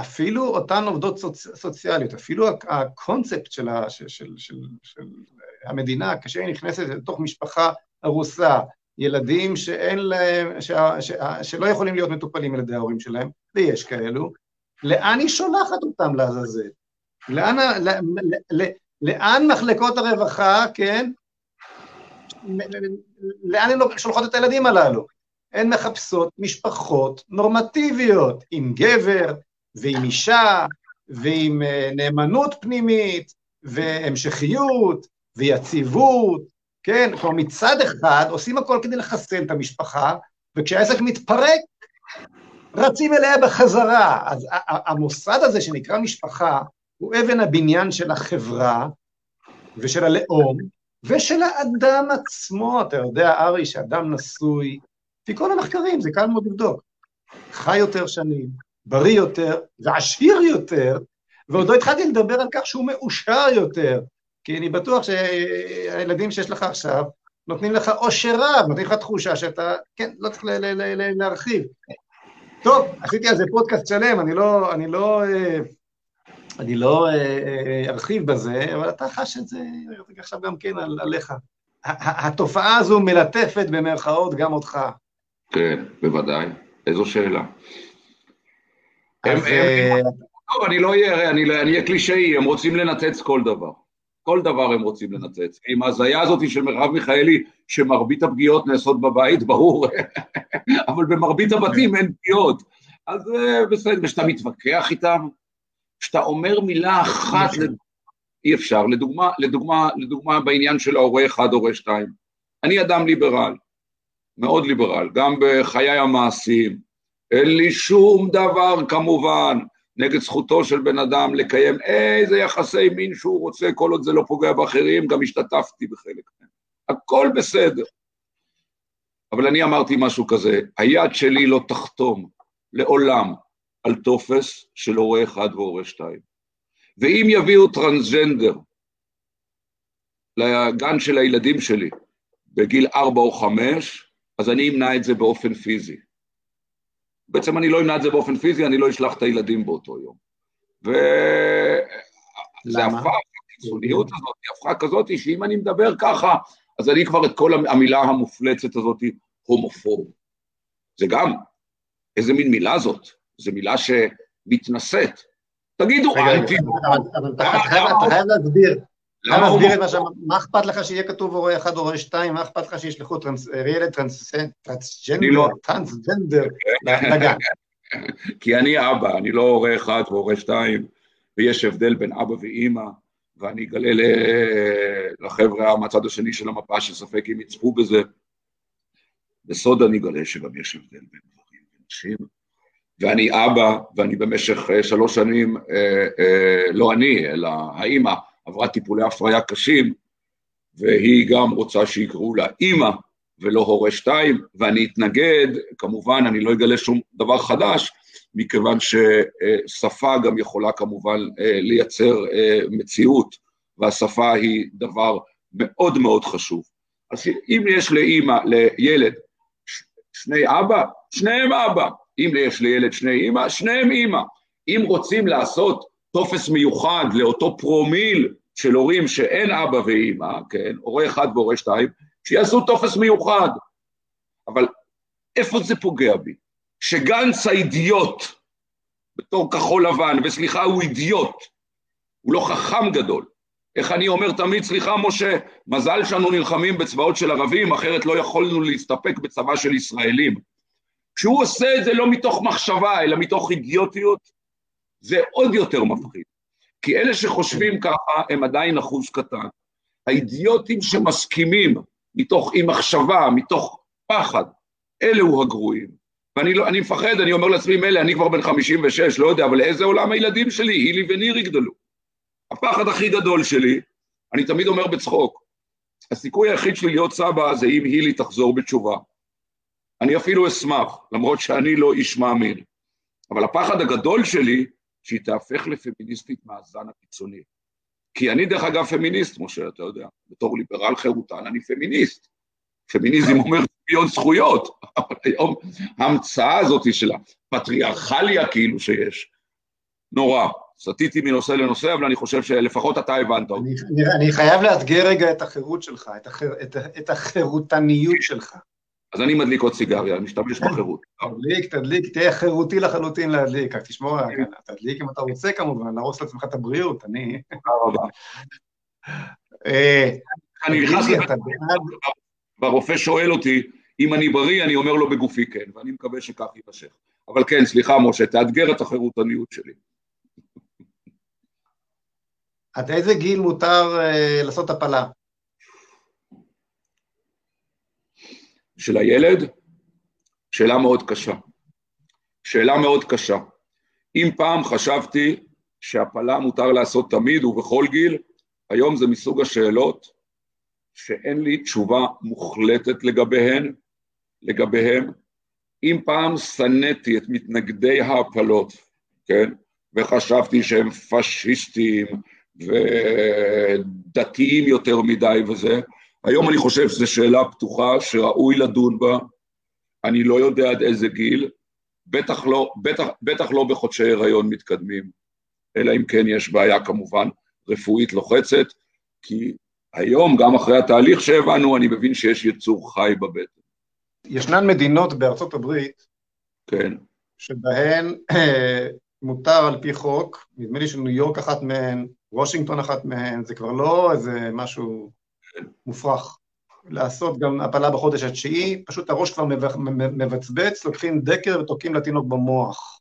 אפילו אותן עובדות סוצ... סוציאליות, אפילו הקונספט של, ה, של, של, של, של המדינה, כשהיא נכנסת לתוך משפחה ארוסה, ילדים שאין להם, ש, ש, שלא יכולים להיות מטופלים על ידי ההורים שלהם, ויש כאלו, לאן היא שולחת אותם לעזאזל? לאן, לאן מחלקות הרווחה, כן, לאן הן שולחות את הילדים הללו? הן מחפשות משפחות נורמטיביות, עם גבר ועם אישה ועם אה, נאמנות פנימית והמשכיות ויציבות, כן? כלומר מצד אחד עושים הכל כדי לחסן את המשפחה, וכשהעסק מתפרק רצים אליה בחזרה. אז המוסד הזה שנקרא משפחה הוא אבן הבניין של החברה ושל הלאום, ושל האדם עצמו, אתה יודע, ארי, שאדם נשוי, לפי כל המחקרים, זה קל מאוד לבדוק, חי יותר שנים, בריא יותר ועשיר יותר, ועוד לא התחלתי לדבר על כך שהוא מאושר יותר, כי אני בטוח שהילדים שיש לך עכשיו נותנים לך אושר רב, נותנים לך תחושה שאתה, כן, לא צריך להרחיב. טוב, עשיתי על זה פודקאסט שלם, אני לא, אני לא אה, אני לא אה, אה, ארחיב בזה, אבל אתה חש את זה עכשיו גם כן על, עליך. התופעה הזו מלטפת במרכאות גם אותך. כן, בוודאי. איזו שאלה. אז... אה, טוב, אני לא אהיה, אני אהיה קלישאי, הם רוצים לנצץ כל דבר. כל דבר הם רוצים לנצץ. עם ההזיה הזאת של מרב מיכאלי, שמרבית הפגיעות נעשות בבית, ברור, אבל במרבית הבתים אין פגיעות. אז בסדר, ושאתה מתווכח איתם, כשאתה אומר מילה אחת, אי אפשר. לדוגמה, לדוגמה, לדוגמה בעניין של ההורה אחד, הורה שתיים. אני אדם ליברל, מאוד ליברל, גם בחיי המעשיים. אין לי שום דבר, כמובן, נגד זכותו של בן אדם לקיים איזה יחסי מין שהוא רוצה, כל עוד זה לא פוגע באחרים, גם השתתפתי בחלק מהם. הכל בסדר. אבל אני אמרתי משהו כזה, היד שלי לא תחתום לעולם על טופס של הורה אחד והורה שתיים. ואם יביאו טרנסג'נדר לגן של הילדים שלי בגיל ארבע או חמש, אז אני אמנע את זה באופן פיזי. בעצם אני לא אמנע את זה באופן פיזי, אני לא אשלח את הילדים באותו יום. וזה הפך, הקיצוניות הזאת היא הפכה כזאת שאם אני מדבר ככה, אז אני כבר את כל המילה המופלצת הזאת הומופוב. זה גם, איזה מין מילה זאת? זו מילה שמתנשאת. תגידו אנטי. אבל אתה חייב להסביר. להסביר את מה אכפת לך שיהיה כתוב הורה אחד, הורה שתיים, מה אכפת לך שישלחו ילד טרנסג'נדר, טרנסג'נדר לגן? כי אני אבא, אני לא הורה אחד והורה שתיים, ויש הבדל בין אבא ואימא, ואני אגלה לחבר'ה מהצד השני של המפה שספק אם יצפו בזה. בסוד אני אגלה שגם יש הבדל בין גברים ונשים. ואני אבא, ואני במשך אה, שלוש שנים, אה, אה, לא אני, אלא האימא, עברה טיפולי הפריה קשים, והיא גם רוצה שיקראו לה אימא ולא הורה שתיים, ואני אתנגד, כמובן, אני לא אגלה שום דבר חדש, מכיוון ששפה גם יכולה כמובן לייצר מציאות, והשפה היא דבר מאוד מאוד חשוב. אז אם יש לאימא, לילד, שני אבא, שניהם אבא, אם יש לילד שני אימא, שניהם אימא. אם רוצים לעשות טופס מיוחד לאותו פרומיל של הורים שאין אבא ואימא, כן, הורה אחד והורה שתיים, שיעשו טופס מיוחד. אבל איפה זה פוגע בי? שגנץ האידיוט, בתור כחול לבן, וסליחה, הוא אידיוט, הוא לא חכם גדול. איך אני אומר תמיד, סליחה משה, מזל שאנו נלחמים בצבאות של ערבים, אחרת לא יכולנו להסתפק בצבא של ישראלים. כשהוא עושה את זה לא מתוך מחשבה, אלא מתוך אידיוטיות, זה עוד יותר מפחיד. כי אלה שחושבים ככה הם עדיין אחוז קטן. האידיוטים שמסכימים מתוך אי מחשבה, מתוך פחד, אלה הוא הגרועים. ואני לא, אני מפחד, אני אומר לעצמי, מילא, אני כבר בן 56, לא יודע, אבל איזה עולם הילדים שלי, הילי וניר יגדלו. הפחד הכי גדול שלי, אני תמיד אומר בצחוק, הסיכוי היחיד שלי להיות סבא זה אם הילי תחזור בתשובה. אני אפילו אשמח, למרות שאני לא איש מאמין. אבל הפחד הגדול שלי, שהיא תהפך לפמיניסטית מהזן הקיצוני. כי אני דרך אגב פמיניסט, משה, אתה יודע, בתור ליברל חירותן אני פמיניסט. פמיניזם אומר שוויון זכויות, אבל היום ההמצאה הזאת של הפטריארכליה כאילו שיש, נורא. סטיתי מנושא לנושא, אבל אני חושב שלפחות אתה הבנת אותי. אני, אני חייב לאתגר רגע את החירות שלך, את, החיר, את, את החירותניות שלך. אז אני מדליק עוד סיגריה, אני משתמש בחירות. תדליק, תדליק, תהיה חירותי לחלוטין להדליק, רק תשמור, תדליק אם אתה רוצה כמובן, להרוס לעצמך את הבריאות, אני... תודה רבה. אה, אני נכנס והרופא שואל אותי, אם אני בריא, אני אומר לו בגופי כן, ואני מקווה שכך יימשך. אבל כן, סליחה משה, תאתגר את החירותניות שלי. עד איזה גיל מותר uh, לעשות הפלה? של הילד? שאלה מאוד קשה. שאלה מאוד קשה. אם פעם חשבתי שהפלה מותר לעשות תמיד ובכל גיל, היום זה מסוג השאלות שאין לי תשובה מוחלטת לגביהן, לגביהם. אם פעם שנאתי את מתנגדי ההפלות, כן, וחשבתי שהם פשיסטים ודתיים יותר מדי וזה, היום אני חושב שזו שאלה פתוחה שראוי לדון בה, אני לא יודע עד איזה גיל, בטח לא, בטח, בטח לא בחודשי הריון מתקדמים, אלא אם כן יש בעיה כמובן רפואית לוחצת, כי היום, גם אחרי התהליך שהבנו, אני מבין שיש יצור חי בבטן. ישנן מדינות בארצות הברית, כן. שבהן אה, מותר על פי חוק, נדמה לי שניו יורק אחת מהן, וושינגטון אחת מהן, זה כבר לא איזה משהו מופרך. לעשות גם הפלה בחודש התשיעי, פשוט הראש כבר מבצבץ, לוקחים דקר ותוקעים לתינוק במוח.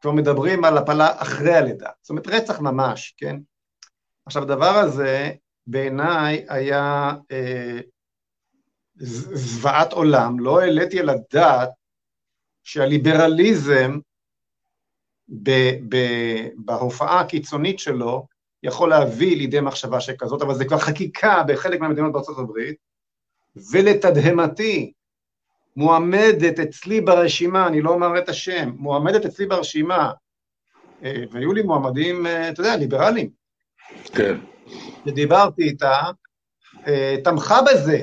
כבר מדברים על הפלה אחרי הלידה, זאת אומרת רצח ממש, כן? עכשיו הדבר הזה בעיניי היה אה, זוועת עולם, לא העליתי על הדעת שהליברליזם ב, ב, בהופעה הקיצונית שלו יכול להביא לידי מחשבה שכזאת, אבל זה כבר חקיקה בחלק מהמדינות בארצות הברית, ולתדהמתי, מועמדת אצלי ברשימה, אני לא אומר את השם, מועמדת אצלי ברשימה, אה, והיו לי מועמדים, אה, אתה יודע, ליברליים. כן. שדיברתי איתה, אה, תמכה בזה.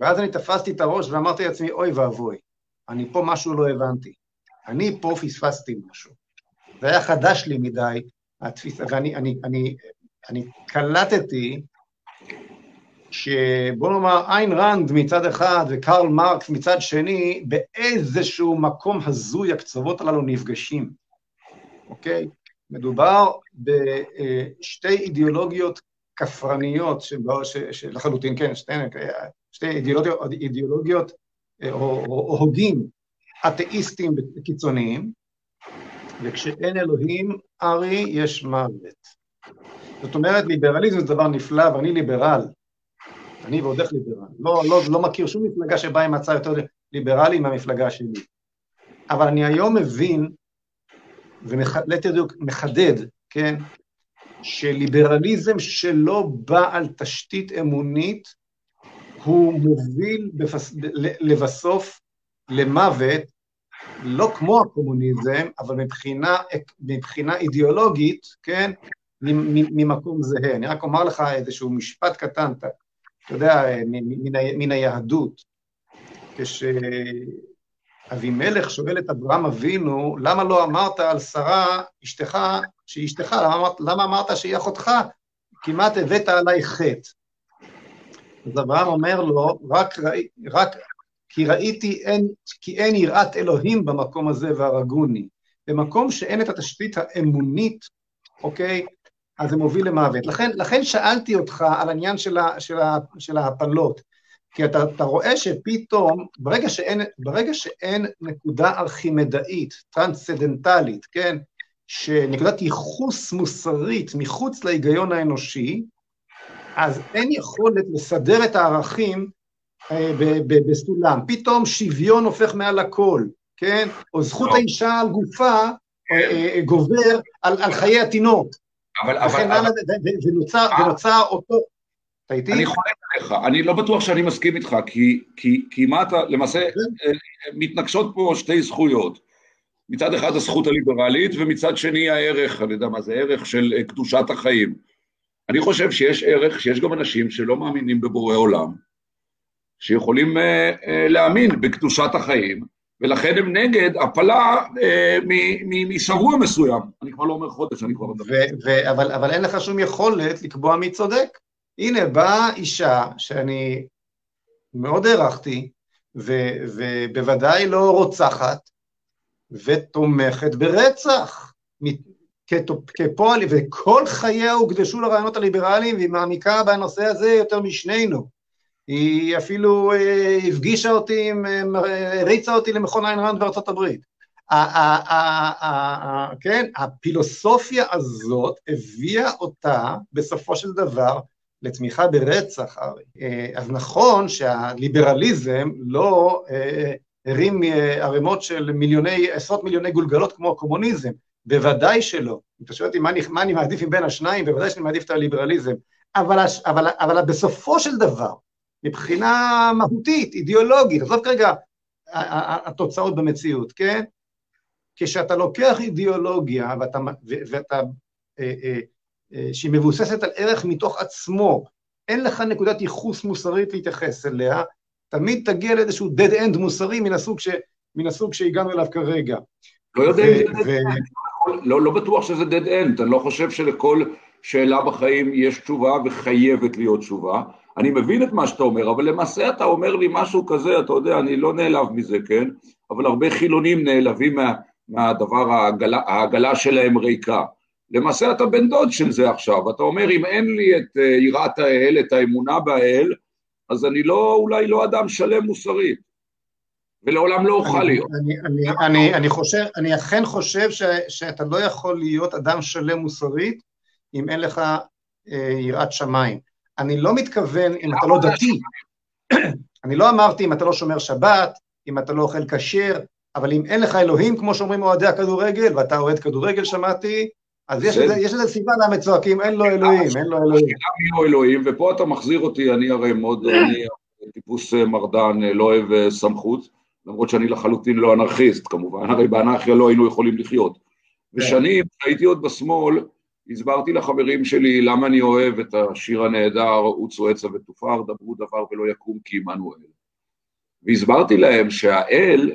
ואז אני תפסתי את הראש ואמרתי לעצמי, אוי ואבוי, אני פה משהו לא הבנתי. אני פה פספסתי משהו. זה היה חדש לי מדי, התפיסה, ואני אני, אני, אני קלטתי שבוא נאמר, איין רנד מצד אחד וקרל מרקס מצד שני, באיזשהו מקום הזוי הקצוות הללו נפגשים, אוקיי? מדובר בשתי אידיאולוגיות כפרניות שלחלוטין, כן, שתי, שתי אידיאולוגיות, אידיאולוגיות או, או, או הוגים אתאיסטים קיצוניים, וכשאין אלוהים, ארי, יש מוות. זאת אומרת, ליברליזם זה דבר נפלא, ואני ליברל. אני ועוד איך ליברל. לא, לא, לא מכיר שום מפלגה שבאה עם הצעה יותר ליברלי מהמפלגה שלי. אבל אני היום מבין, ומחדד, כן, שליברליזם שלא בא על תשתית אמונית, הוא מוביל בפס... לבסוף למוות, לא כמו הקומוניזם, אבל מבחינה, מבחינה אידיאולוגית, כן, ממקום זהה. אני רק אומר לך איזשהו משפט קטן, אתה, אתה יודע, מן, מן היהדות, כשאבימלך שואל את אברהם אבינו, למה לא אמרת על שרה, אשתך, שהיא אשתך, למה למה אמרת שהיא אחותך? כמעט הבאת עליי חטא. אז אברהם אומר לו, רק, רק כי ראיתי אין, כי אין יראת אלוהים במקום הזה והרגוני. במקום שאין את התשתית האמונית, אוקיי, אז זה מוביל למוות. לכן, לכן שאלתי אותך על העניין של, ה, של, ה, של ההפלות, כי אתה, אתה רואה שפתאום, ברגע שאין, ברגע שאין נקודה ארכימדאית, טרנסצדנטלית, כן, שנקודת ייחוס מוסרית מחוץ להיגיון האנושי, אז אין יכולת לסדר את הערכים בסולם. פתאום שוויון הופך מעל הכל, כן? או זכות לא. האישה על גופה אה, אה, גובר על, על חיי התינוק. אבל, אבל, אבל... ונוצר, אה. ונוצר אותו... אתה איתי? אני חולק עליך, אני לא בטוח שאני מסכים איתך, כי, כי, כי מה אתה, למעשה, כן. מתנגשות פה שתי זכויות. מצד אחד הזכות הליברלית, ומצד שני הערך, אני יודע מה זה ערך של קדושת החיים. אני חושב שיש ערך, שיש גם אנשים שלא מאמינים בבורא עולם, שיכולים uh, uh, להאמין בקדושת החיים, ולכן הם נגד הפלה uh, משבוע מסוים. אני כבר לא אומר חודש, אני כבר מדבר. אבל, אבל אין לך שום יכולת לקבוע מי צודק. הנה, באה אישה שאני מאוד הערכתי, ובוודאי לא רוצחת, ותומכת ברצח. כפועל, וכל חייה הוקדשו לרעיונות הליברליים, והיא מעמיקה בנושא הזה יותר משנינו. היא אפילו אה, הפגישה אותי, אה, הריצה אותי למכון איין ראנד בארצות הברית. כן, הפילוסופיה הזאת הביאה אותה בסופו של דבר לתמיכה ברצח, ארי. אה, אז נכון שהליברליזם לא הרים ערימות של מיליוני, עשרות מיליוני גולגלות כמו הקומוניזם, בוודאי שלא. אם אתה שואל אותי מה אני, מה אני מעדיף מבין השניים, בוודאי שאני מעדיף את הליברליזם. אבל, אבל, אבל בסופו של דבר, מבחינה מהותית, אידיאולוגית, עזוב כרגע התוצאות במציאות, כן? כשאתה לוקח אידיאולוגיה ואתה, ואתה, אה, אה, אה, שהיא מבוססת על ערך מתוך עצמו, אין לך נקודת ייחוס מוסרית להתייחס אליה, תמיד תגיע לאיזשהו dead end מוסרי מן הסוג, ש, מן הסוג שהגענו אליו כרגע. לא יודע אם זה dead end, לא, לא בטוח שזה dead end, אני לא חושב שלכל שאלה בחיים יש תשובה וחייבת להיות תשובה. אני מבין את מה שאתה אומר, אבל למעשה אתה אומר לי משהו כזה, אתה יודע, אני לא נעלב מזה, כן? אבל הרבה חילונים נעלבים מה, מהדבר, העגלה, העגלה שלהם ריקה. למעשה אתה בן דוד של זה עכשיו, אתה אומר, אם אין לי את אה, יראת האל, את האמונה באל, אז אני לא, אולי לא אדם שלם מוסרית, ולעולם לא אוכל להיות. אני, אני, אני, אני חושב, אני אכן חושב ש, שאתה לא יכול להיות אדם שלם מוסרית אם אין לך אה, יראת שמיים. אני לא מתכוון אם אתה לא דתי, אני לא אמרתי אם אתה לא שומר שבת, אם אתה לא אוכל כשר, אבל אם אין לך אלוהים, כמו שאומרים אוהדי הכדורגל, ואתה אוהד כדורגל, שמעתי, אז יש לזה סיבה למה צועקים, אין לו אלוהים, אין לו אלוהים. השאלה מי הוא אלוהים, ופה אתה מחזיר אותי, אני הרי מאוד, אני טיפוס אה, מרדן, אה, לא אוהב אה, סמכות, למרות שאני לחלוטין לא אנרכיסט כמובן, הרי באנרכיה לא היינו יכולים לחיות. כן. ושנים, כשהייתי עוד בשמאל, הסברתי לחברים שלי למה אני אוהב את השיר הנהדר, עוצו עצה ותופר, דברו דבר ולא יקום כי עמנואל. והסברתי להם שהאל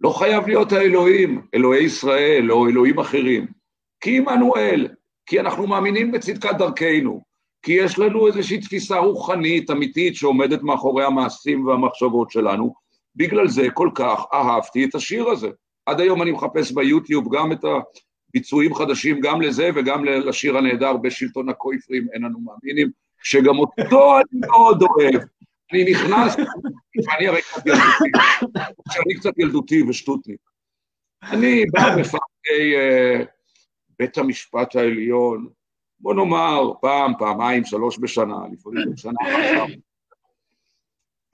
לא חייב להיות האלוהים, אלוהי ישראל או אלוהים אחרים, כי עמנואל, כי אנחנו מאמינים בצדקת דרכנו, כי יש לנו איזושהי תפיסה רוחנית אמיתית שעומדת מאחורי המעשים והמחשבות שלנו, בגלל זה כל כך אהבתי את השיר הזה. עד היום אני מחפש ביוטיוב גם את ביצועים חדשים גם לזה וגם לשיר הנהדר בשלטון הקויפרים, אין לנו מאמינים, שגם אותו אני מאוד אוהב. אני נכנס, ואני הרי קצת ילדותי, שאני קצת ילדותי ושטותניק. אני בא מפקדי uh, בית המשפט העליון, בוא נאמר פעם, פעמיים, שלוש בשנה, לפעמים בשנה אחת.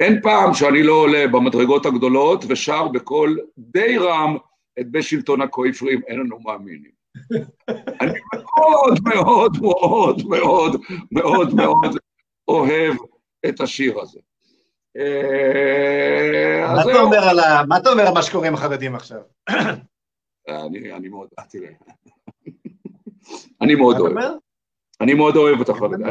אין פעם שאני לא עולה במדרגות הגדולות ושר בקול די רם את בשלטון הכויפרים אין לנו מאמינים. אני מאוד מאוד מאוד מאוד מאוד מאוד אוהב את השיר הזה. אה, מה אתה אומר על מה שקורה עם החרדים עכשיו? אני מאוד, אה, תראה, אני מאוד אוהב. אני מאוד אוהב את החרדים.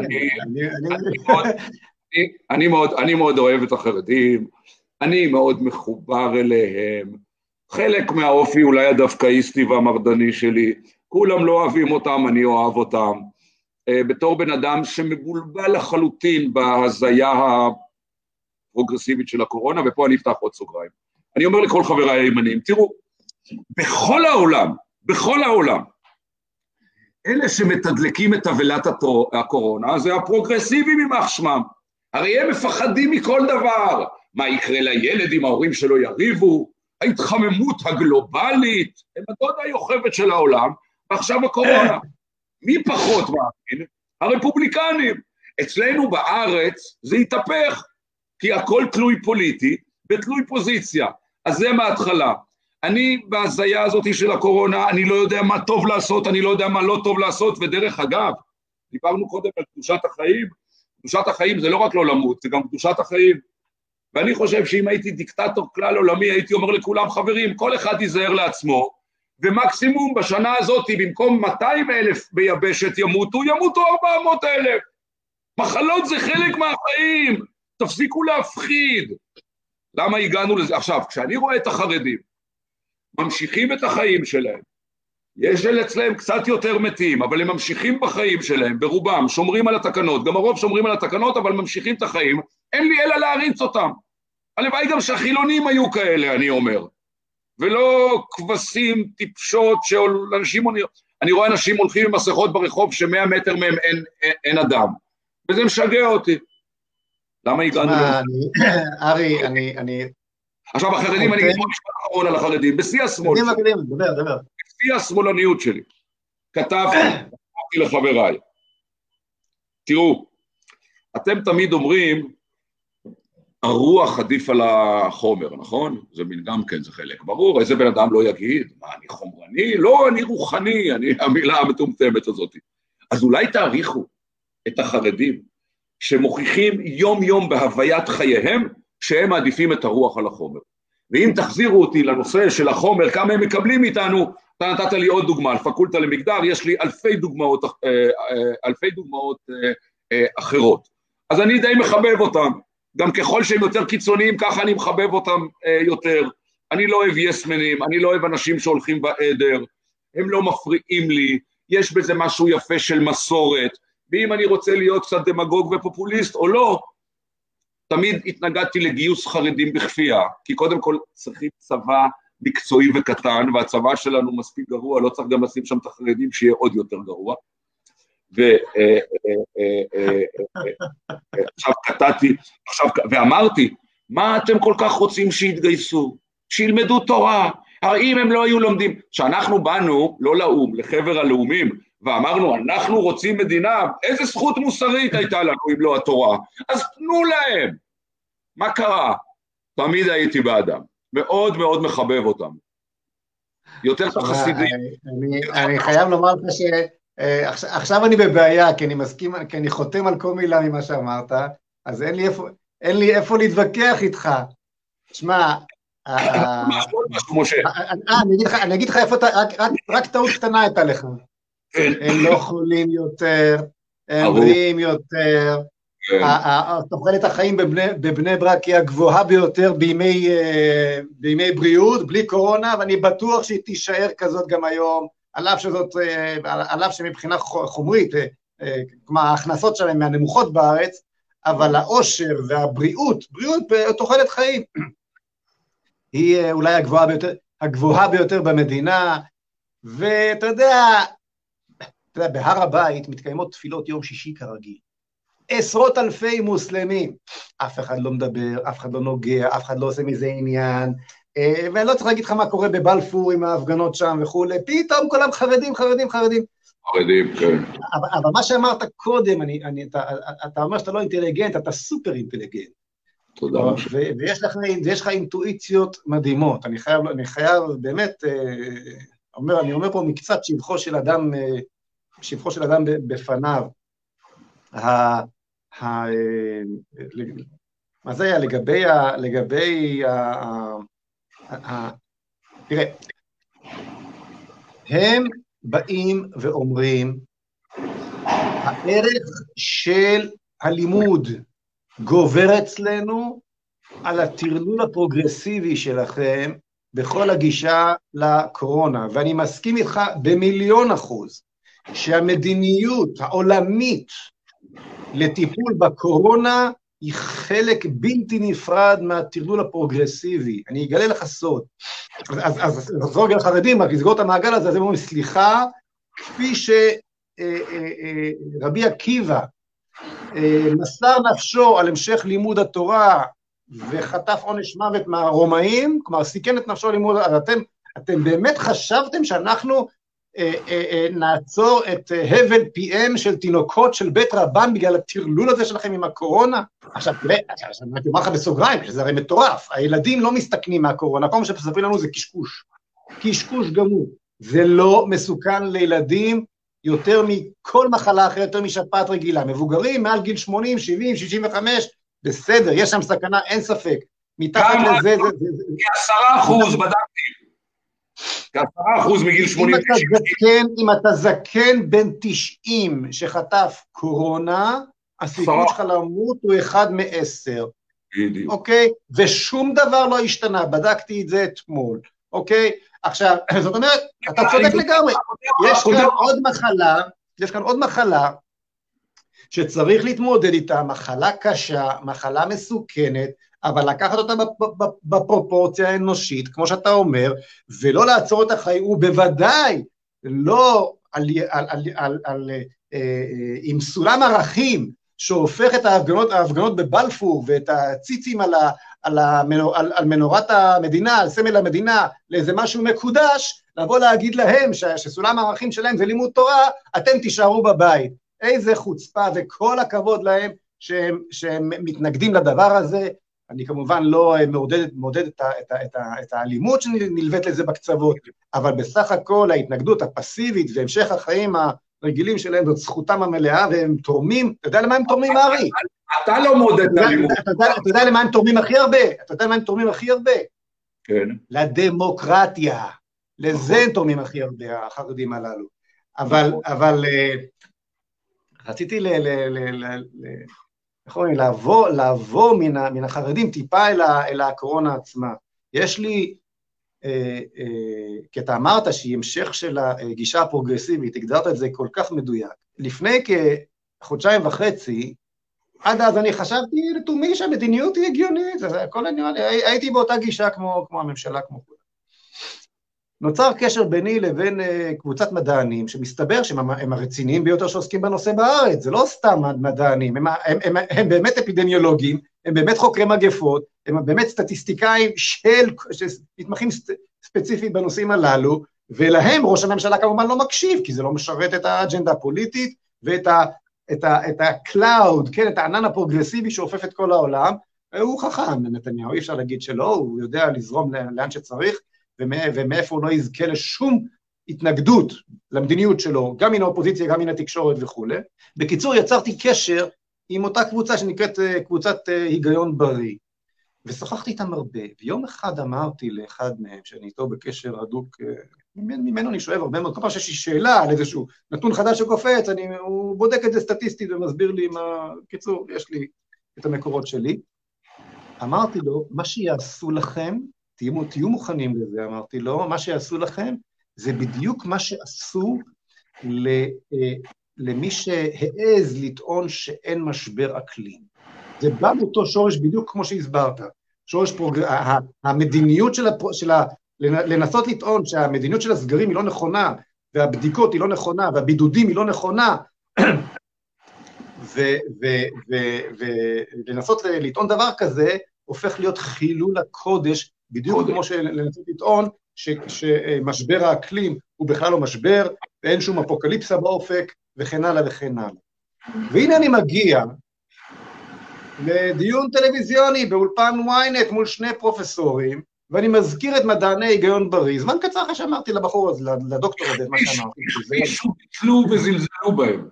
אני מאוד אוהב את החרדים, אני מאוד מחובר אליהם. חלק מהאופי אולי הדווקאיסטי והמרדני שלי, כולם לא אוהבים אותם, אני אוהב אותם. Uh, בתור בן אדם שמבולבל לחלוטין בהזיה הפרוגרסיבית של הקורונה, ופה אני אפתח עוד סוגריים. אני אומר לכל חבריי הימנים, תראו, בכל העולם, בכל העולם, אלה שמתדלקים את תבלת הקורונה זה הפרוגרסיבים יימח שמם. הרי הם מפחדים מכל דבר. מה יקרה לילד אם ההורים שלו יריבו? ההתחממות הגלובלית, הם הדודה היוכבת של העולם, ועכשיו הקורונה. מי פחות מאמין? הרפובליקנים. אצלנו בארץ זה התהפך, כי הכל תלוי פוליטי ותלוי פוזיציה. אז זה מההתחלה. אני בהזיה הזאת של הקורונה, אני לא יודע מה טוב לעשות, אני לא יודע מה לא טוב לעשות, ודרך אגב, דיברנו קודם על קדושת החיים, קדושת החיים זה לא רק לא למות, זה גם קדושת החיים. ואני חושב שאם הייתי דיקטטור כלל עולמי, הייתי אומר לכולם, חברים, כל אחד ייזהר לעצמו, ומקסימום בשנה הזאת, במקום 200 אלף ביבשת ימותו, ימותו 400 אלף. מחלות זה חלק מהחיים, תפסיקו להפחיד. למה הגענו לזה? עכשיו, כשאני רואה את החרדים ממשיכים את החיים שלהם, יש אצלם קצת יותר מתים, אבל הם ממשיכים בחיים שלהם, ברובם, שומרים על התקנות, גם הרוב שומרים על התקנות, אבל ממשיכים את החיים, אין לי אלא להריץ אותם. הלוואי גם שהחילונים היו כאלה, אני אומר. ולא כבשים טיפשות שאנשים... אני רואה אנשים הולכים עם מסכות ברחוב שמאה מטר מהם אין, אין, אין אדם, וזה משגע אותי. למה הגענו? ארי, אני... אני... עכשיו החרדים, אני אגיד משפט אחרון על החרדים, בשיא השמאל שלי, דבר, דבר. בשיא השמאלניות שלי, כתבתי לחבריי, תראו, אתם תמיד אומרים, הרוח עדיף על החומר, נכון? זה מין גם כן, זה חלק ברור, איזה בן אדם לא יגיד, מה, אני חומרני? לא, אני רוחני, אני המילה המטומטמת הזאת. אז אולי תעריכו את החרדים שמוכיחים יום-יום בהוויית חייהם שהם מעדיפים את הרוח על החומר. ואם תחזירו אותי לנושא של החומר, כמה הם מקבלים מאיתנו, אתה נתת לי עוד דוגמה, על פקולטה למגדר, יש לי אלפי דוגמאות, אה, אה, אלפי דוגמאות אה, אחרות. אז אני די מחבב אותם. גם ככל שהם יותר קיצוניים, ככה אני מחבב אותם יותר. אני לא אוהב יסמנים, אני לא אוהב אנשים שהולכים בעדר, הם לא מפריעים לי, יש בזה משהו יפה של מסורת, ואם אני רוצה להיות קצת דמגוג ופופוליסט או לא, תמיד התנגדתי לגיוס חרדים בכפייה, כי קודם כל צריכים צבא מקצועי וקטן, והצבא שלנו מספיק גרוע, לא צריך גם לשים שם את החרדים שיהיה עוד יותר גרוע. ועכשיו קטעתי, עכשיו, ואמרתי, מה אתם כל כך רוצים שיתגייסו? שילמדו תורה, הרי אם הם לא היו לומדים, כשאנחנו באנו, לא לאו"ם, לחבר הלאומים, ואמרנו, אנחנו רוצים מדינה, איזה זכות מוסרית הייתה לנו אם לא התורה? אז תנו להם. מה קרה? תמיד הייתי בעדם. מאוד מאוד מחבב אותם. יותר את החסידים. אני חייב לומר לך שעכשיו אני בבעיה, כי אני מסכים, כי אני חותם על כל מילה ממה שאמרת, אז אין לי איפה, אין לי איפה להתווכח איתך. שמע, אני אגיד לך איפה אתה, רק טעות קטנה הייתה לך. כן. הם לא חולים יותר, הם בריאים יותר, כן. תוחלת החיים בבני ברק היא הגבוהה ביותר אה, בימי בריאות, בלי קורונה, ואני בטוח שהיא תישאר כזאת גם היום, על אף שזאת, אה, על אף שמבחינה חומרית, אה, כלומר ההכנסות שלהם מהנמוכות בארץ, אבל העושר והבריאות, בריאות בתוחלת חיים, היא אולי הגבוהה ביותר, הגבוהה ביותר במדינה, ואתה יודע, אתה יודע, בהר הבית מתקיימות תפילות יום שישי כרגיל. עשרות אלפי מוסלמים, אף אחד לא מדבר, אף אחד לא נוגע, אף אחד לא עושה מזה עניין, אה, ואני לא צריך להגיד לך מה קורה בבלפור עם ההפגנות שם וכולי, פתאום כולם חרדים, חרדים, חרדים. חרדים, כן. אבל, אבל מה שאמרת קודם, אני, אני, אתה, אתה אומר שאתה לא אינטליגנט, אתה סופר אינטליגנט. תודה. ויש לך, ויש לך אינטואיציות מדהימות. אני חייב, אני חייב באמת, אה, אומר, אני אומר פה מקצת שבחו של אדם, אה, שבחו של אדם בפניו. מה זה היה לגבי ה... לגבי ה... תראה, הם באים ואומרים, הערך של הלימוד גובר אצלנו על הטרלול הפרוגרסיבי שלכם בכל הגישה לקורונה, ואני מסכים איתך במיליון אחוז שהמדיניות העולמית לטיפול בקורונה היא חלק בלתי נפרד מהטרלול הפרוגרסיבי. אני אגלה לך סוד. אז, אז נחזור רגע לחרדים, רק לסגור את המעגל הזה, אז הם אומרים, סליחה, כפי שרבי אה, אה, אה, עקיבא מסר נפשו על המשך לימוד התורה וחטף עונש מוות מהרומאים, כלומר סיכן את נפשו לימוד, אז אתם, אתם באמת חשבתם שאנחנו אה, אה, אה, נעצור את הבל פיהם של תינוקות של בית רבן בגלל הטרלול הזה שלכם עם הקורונה? עכשיו תראה, אני אומר לך בסוגריים, שזה הרי מטורף, הילדים לא מסתכנים מהקורונה, כל מה שמספרים לנו זה קשקוש, קשקוש גמור, זה לא מסוכן לילדים יותר מכל מחלה אחרת, יותר משפעת רגילה, מבוגרים מעל גיל 80, 70, 65, בסדר, יש שם סכנה, אין ספק, מתחת לזה, זה... כעשרה אחוז, בדקתי. כעשרה אחוז מגיל 80 אם אתה זקן בן 90 שחטף קורונה, הסיכוי שלך למות הוא אחד מעשר. בדיוק. אוקיי? ושום דבר לא השתנה, בדקתי את זה אתמול, אוקיי? עכשיו, זאת אומרת, אתה צודק לגמרי, יש כאן עוד מחלה, יש כאן עוד מחלה שצריך להתמודד איתה, מחלה קשה, מחלה מסוכנת, אבל לקחת אותה בפרופורציה האנושית, כמו שאתה אומר, ולא לעצור את החיים, ובוודאי לא על, על, על, על, על, אה, אה, עם סולם ערכים שהופך את ההפגנות, ההפגנות בבלפור ואת הציצים על, ה, על, המנור, על, על מנורת המדינה, על סמל המדינה, לאיזה משהו מקודש, לבוא להגיד להם ש, שסולם הערכים שלהם זה לימוד תורה, אתם תישארו בבית. איזה חוצפה וכל הכבוד להם שהם, שהם מתנגדים לדבר הזה, אני כמובן לא אה, מעודד, מעודד את, ה, את, ה, את, ה, את האלימות שנלווית לזה בקצוות, אבל בסך הכל ההתנגדות הפסיבית והמשך החיים הרגילים שלהם זאת זכותם המלאה והם תורמים, אתה יודע למה הם תורמים, ארי? אתה לא מעודד את האלימות. אתה יודע למה הם תורמים הכי הרבה? אתה יודע למה הם תורמים הכי הרבה? כן. לדמוקרטיה. לזה הם תורמים הכי הרבה, החרדים הללו. אבל, אבל אה, רציתי ל... איך אומרים, לעבור, לעבור מן, ה, מן החרדים טיפה אל, ה, אל הקורונה עצמה. יש לי, אה, אה, כי אתה אמרת שהיא המשך של הגישה הפרוגרסיבית, הגדרת את זה כל כך מדויק. לפני כחודשיים וחצי, עד אז אני חשבתי לתומי שהמדיניות היא הגיונית, הכל לי, הייתי באותה גישה כמו, כמו הממשלה, כמו כולם. נוצר קשר ביני לבין uh, קבוצת מדענים, שמסתבר שהם הרציניים ביותר שעוסקים בנושא בארץ, זה לא סתם מדענים, הם, הם, הם, הם באמת אפידמיולוגים, הם באמת חוקרי מגפות, הם באמת סטטיסטיקאים של, שמתמחים ספציפית בנושאים הללו, ולהם ראש הממשלה כמובן לא מקשיב, כי זה לא משרת את האג'נדה הפוליטית ואת ה, את ה, את ה-cloud, כן, את הענן הפרוגרסיבי שאופף את כל העולם, הוא חכם, נתניהו, אי אפשר להגיד שלא, הוא יודע לזרום לאן שצריך, ומאיפה הוא לא יזכה לשום התנגדות למדיניות שלו, גם מן האופוזיציה, גם מן התקשורת וכולי. בקיצור, יצרתי קשר עם אותה קבוצה שנקראת אה, קבוצת אה, היגיון בריא, ושוחחתי איתם הרבה, ויום אחד אמרתי לאחד מהם, שאני איתו בקשר הדוק, אה, ממנו אני שואב הרבה מאוד, כל פעם שיש לי שאלה על איזשהו נתון חדש שקופץ, אני, הוא בודק את זה סטטיסטית ומסביר לי מה... קיצור, יש לי את המקורות שלי. אמרתי לו, מה שיעשו לכם, תהיו, תהיו מוכנים לזה, אמרתי לו, מה שיעשו לכם זה בדיוק מה שעשו ל, אה, למי שהעז לטעון שאין משבר אקלים. זה בא מאותו שורש בדיוק כמו שהסברת, שורש פרוג... המדיניות של, הפר... של ה... לנסות לטעון שהמדיניות של הסגרים היא לא נכונה, והבדיקות היא לא נכונה, והבידודים היא לא נכונה, ולנסות לטעון דבר כזה, הופך להיות חילול הקודש בדיוק כמו שלנסות לטעון שמשבר האקלים הוא בכלל לא משבר, ואין שום אפוקליפסה באופק, וכן הלאה וכן הלאה. והנה אני מגיע לדיון טלוויזיוני באולפן ynet מול שני פרופסורים, ואני מזכיר את מדעני היגיון בריא, זמן קצר אחרי שאמרתי לבחור הזה, לדוקטור הזה, מה שאמרתי. מישהו ביטלו וזלזלו בהם.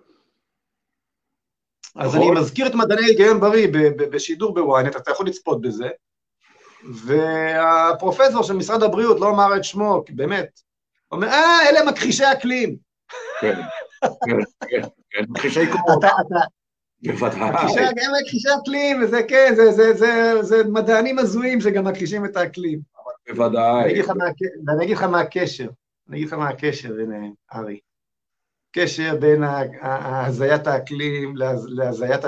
אז אני מזכיר את מדעני היגיון בריא בשידור בוויינט, אתה יכול לצפות בזה, והפרופסור של משרד הבריאות לא אמר את שמו, כי באמת, אומר, אה, אלה מכחישי אקלים. כן, כן, כן, כן מכחישי קורונה. גם מכחישי אקלים, וזה כן, זה מדענים הזויים שגם מכחישים את האקלים. בוודאי. ואני אגיד לך מה הקשר, אני אגיד לך מה הקשר ביניהם, ארי. קשר בין הזיית האקלים להזיית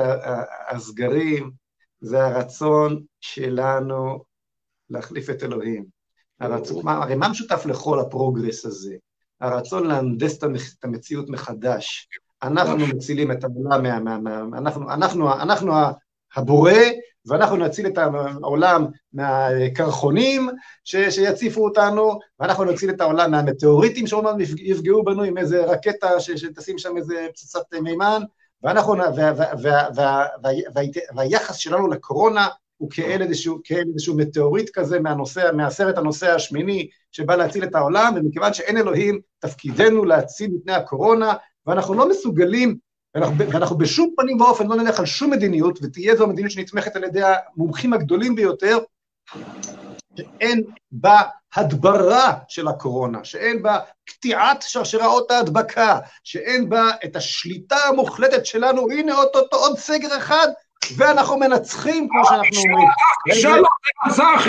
הסגרים, זה הרצון שלנו להחליף את אלוהים. הרצון, מה, הרי מה משותף לכל הפרוגרס הזה? הרצון להנדס את המציאות מחדש. אנחנו מצילים את העולם, מה, מה, מה, אנחנו, אנחנו, אנחנו הבורא, ואנחנו נציל את העולם מהקרחונים ש, שיציפו אותנו, ואנחנו נציל את העולם מהמטאוריטים שעוד מעט יפגעו בנו עם איזה רקטה ש, שתשים שם איזה פצצת מימן, ואנחנו, וה, וה, וה, וה, וה, וה, והיחס שלנו לקורונה הוא כאל איזשהו, כאל איזשהו מטאוריט כזה מהנושא, מהסרט הנושא השמיני שבא להציל את העולם, ומכיוון שאין אלוהים, תפקידנו להציל מפני הקורונה, ואנחנו לא מסוגלים, ואנחנו, ואנחנו בשום פנים ואופן לא נלך על שום מדיניות, ותהיה זו מדיניות שנתמכת על ידי המומחים הגדולים ביותר, שאין בה הדברה של הקורונה, שאין בה קטיעת שרשראות ההדבקה, שאין בה את השליטה המוחלטת שלנו, הנה עוד, עוד, עוד סגר אחד, ואנחנו מנצחים, כמו שאנחנו אומרים. שלום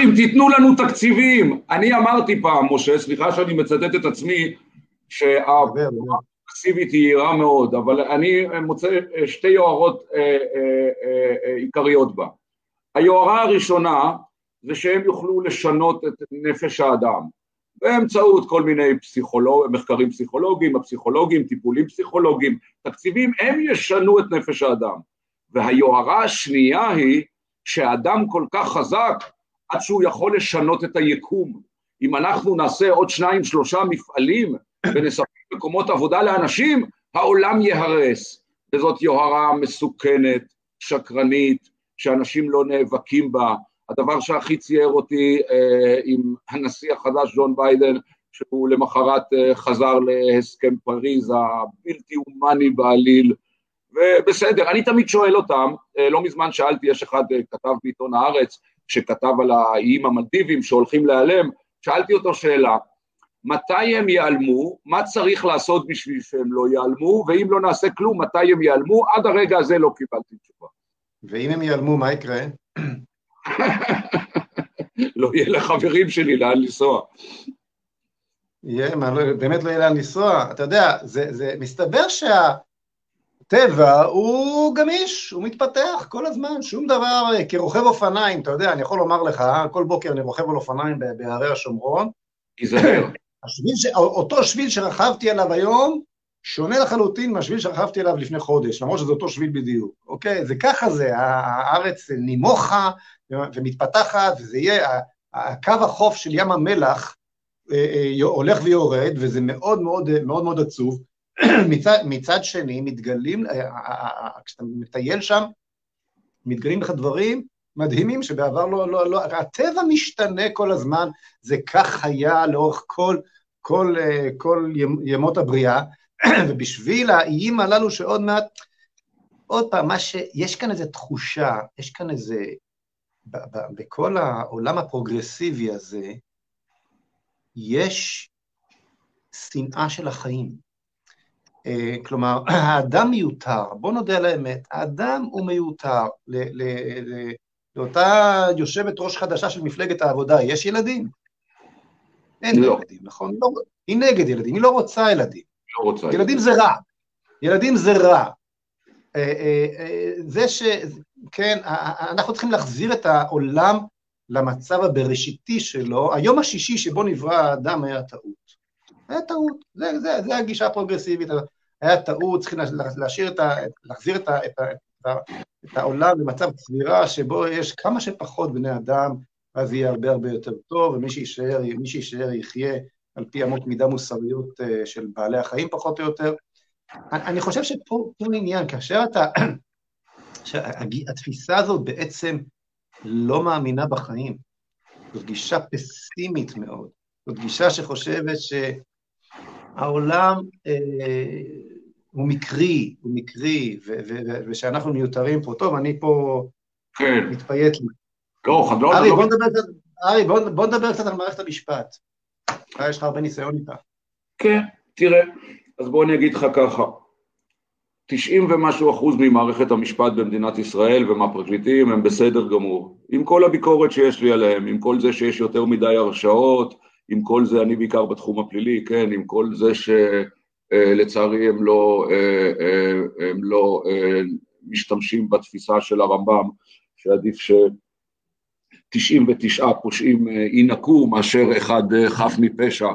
אם תיתנו לנו תקציבים. אני אמרתי פעם, משה, סליחה שאני מצטט את עצמי, שהפסיבית היא רעה מאוד, אבל אני מוצא שתי יוהרות אה, אה, אה, עיקריות בה. היוהרה הראשונה זה שהם יוכלו לשנות את נפש האדם באמצעות כל מיני פסיכולוג, מחקרים פסיכולוגיים, הפסיכולוגיים, טיפולים פסיכולוגיים, תקציבים, הם ישנו את נפש האדם. והיוהרה השנייה היא שהאדם כל כך חזק עד שהוא יכול לשנות את היקום. אם אנחנו נעשה עוד שניים שלושה מפעלים ונספק מקומות עבודה לאנשים, העולם ייהרס. וזאת יוהרה מסוכנת, שקרנית, שאנשים לא נאבקים בה. הדבר שהכי צייר אותי אה, עם הנשיא החדש ג'ון ביידן, שהוא למחרת אה, חזר להסכם פריז הבלתי הומני בעליל, ובסדר, אני תמיד שואל אותם, אה, לא מזמן שאלתי, יש אחד אה, כתב בעיתון הארץ, שכתב על האיים המלדיבים שהולכים להיעלם, שאלתי אותו שאלה, מתי הם ייעלמו, מה צריך לעשות בשביל שהם לא ייעלמו, ואם לא נעשה כלום, מתי הם ייעלמו, עד הרגע הזה לא קיבלתי תשובה. ואם הם ייעלמו, מה יקרה? לא יהיה לחברים שלי לאן לנסוע. יהיה, מה, לא, באמת לא יהיה לאן לנסוע. אתה יודע, זה, זה מסתבר שה... טבע הוא גמיש, הוא מתפתח כל הזמן, שום דבר, כרוכב אופניים, אתה יודע, אני יכול לומר לך, כל בוקר אני רוכב על אופניים בהרי השומרון. תיזהר. אותו שביל שרכבתי עליו היום, שונה לחלוטין מהשביל שרכבתי עליו לפני חודש, למרות שזה אותו שביל בדיוק, אוקיי? זה ככה זה, הארץ נימוכה ומתפתחת, וזה יהיה, הקו החוף של ים המלח אה, אה, הולך ויורד, וזה מאוד מאוד מאוד מאוד עצוב. מצד, מצד שני, מתגלים, אה, אה, אה, כשאתה מטייל שם, מתגלים לך דברים מדהימים שבעבר לא, לא, לא, הטבע משתנה כל הזמן, זה כך היה לאורך כל, כל, כל ימות הבריאה, ובשביל האיים הללו שעוד מעט, עוד פעם, מה ש... יש כאן איזו תחושה, יש כאן איזה, ב, ב, בכל העולם הפרוגרסיבי הזה, יש שנאה של החיים. אה, כלומר, האדם מיותר, בוא נודה על האמת, האדם הוא מיותר. לאותה יושבת ראש חדשה של מפלגת העבודה, יש ילדים? אין לא. ילדים, נכון? לא, היא נגד ילדים, היא לא רוצה ילדים. לא רוצה ילדים. ילדים זה רע. ילדים זה רע. אה, אה, זה ש... כן, אנחנו צריכים להחזיר את העולם למצב הבראשיתי שלו. היום השישי שבו נברא האדם היה טעות. היה טעות, זה, זה, זה הגישה הפרוגרסיבית, היה טעות, צריכים להשאיר את ה... להחזיר את, ה, את, ה, את, ה, את העולם למצב צבירה שבו יש כמה שפחות בני אדם, ואז יהיה הרבה הרבה יותר טוב, ומי שיישאר, מי שיישאר יחיה על פי אמות מידה מוסריות אה, של בעלי החיים פחות או יותר. אני חושב שפה עניין, כאשר אתה... שהתפיסה הזאת בעצם לא מאמינה בחיים, זו גישה פסימית מאוד. זאת גישה שחושבת שהעולם אה, הוא מקרי, הוא מקרי, ושאנחנו מיותרים פה. טוב, אני פה כן. מתפייט לי. לא, חדור. ארי, בוא נדבר ארי, בוא, בוא נדבר קצת על מערכת המשפט. אה, יש לך הרבה ניסיון איתה. כן, תראה, אז בוא אני אגיד לך ככה. 90 ומשהו אחוז ממערכת המשפט במדינת ישראל ומהפרקליטים הם בסדר גמור. עם כל הביקורת שיש לי עליהם, עם כל זה שיש יותר מדי הרשעות, עם כל זה, אני בעיקר בתחום הפלילי, כן, עם כל זה שלצערי הם לא, הם לא משתמשים בתפיסה של הרמב"ם, שעדיף ש-99 פושעים ינקו מאשר אחד חף מפשע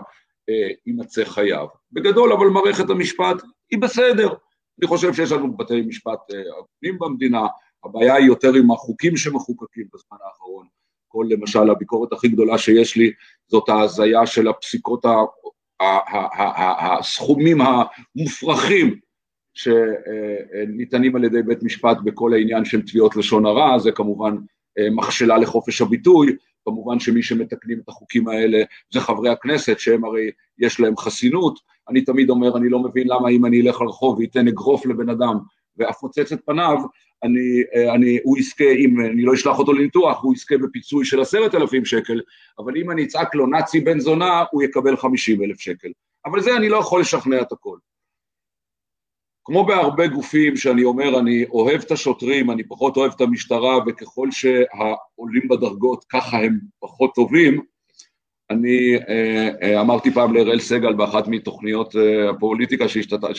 יימצא חייו. בגדול, אבל מערכת המשפט היא בסדר. אני חושב שיש לנו בתי משפט הגונים במדינה, הבעיה היא יותר עם החוקים שמחוקקים בזמן האחרון. כל למשל הביקורת הכי גדולה שיש לי זאת ההזיה של הפסיקות, הסכומים המופרכים שניתנים על ידי בית משפט בכל העניין של תביעות לשון הרע, זה כמובן מכשלה לחופש הביטוי, כמובן שמי שמתקנים את החוקים האלה זה חברי הכנסת, שהם הרי יש להם חסינות, אני תמיד אומר, אני לא מבין למה אם אני אלך לרחוב ואתן אגרוף לבן אדם ואפוצץ את פניו, אני, אני, הוא יזכה, אם אני לא אשלח אותו לניתוח, הוא יזכה בפיצוי של עשרת אלפים שקל, אבל אם אני אצעק לו נאצי בן זונה, הוא יקבל חמישים אלף שקל. אבל זה אני לא יכול לשכנע את הכל. כמו בהרבה גופים שאני אומר, אני אוהב את השוטרים, אני פחות אוהב את המשטרה, וככל שהעולים בדרגות ככה הם פחות טובים, אני אה, אה, אמרתי פעם לאראל סגל באחת מתוכניות אה, הפוליטיקה.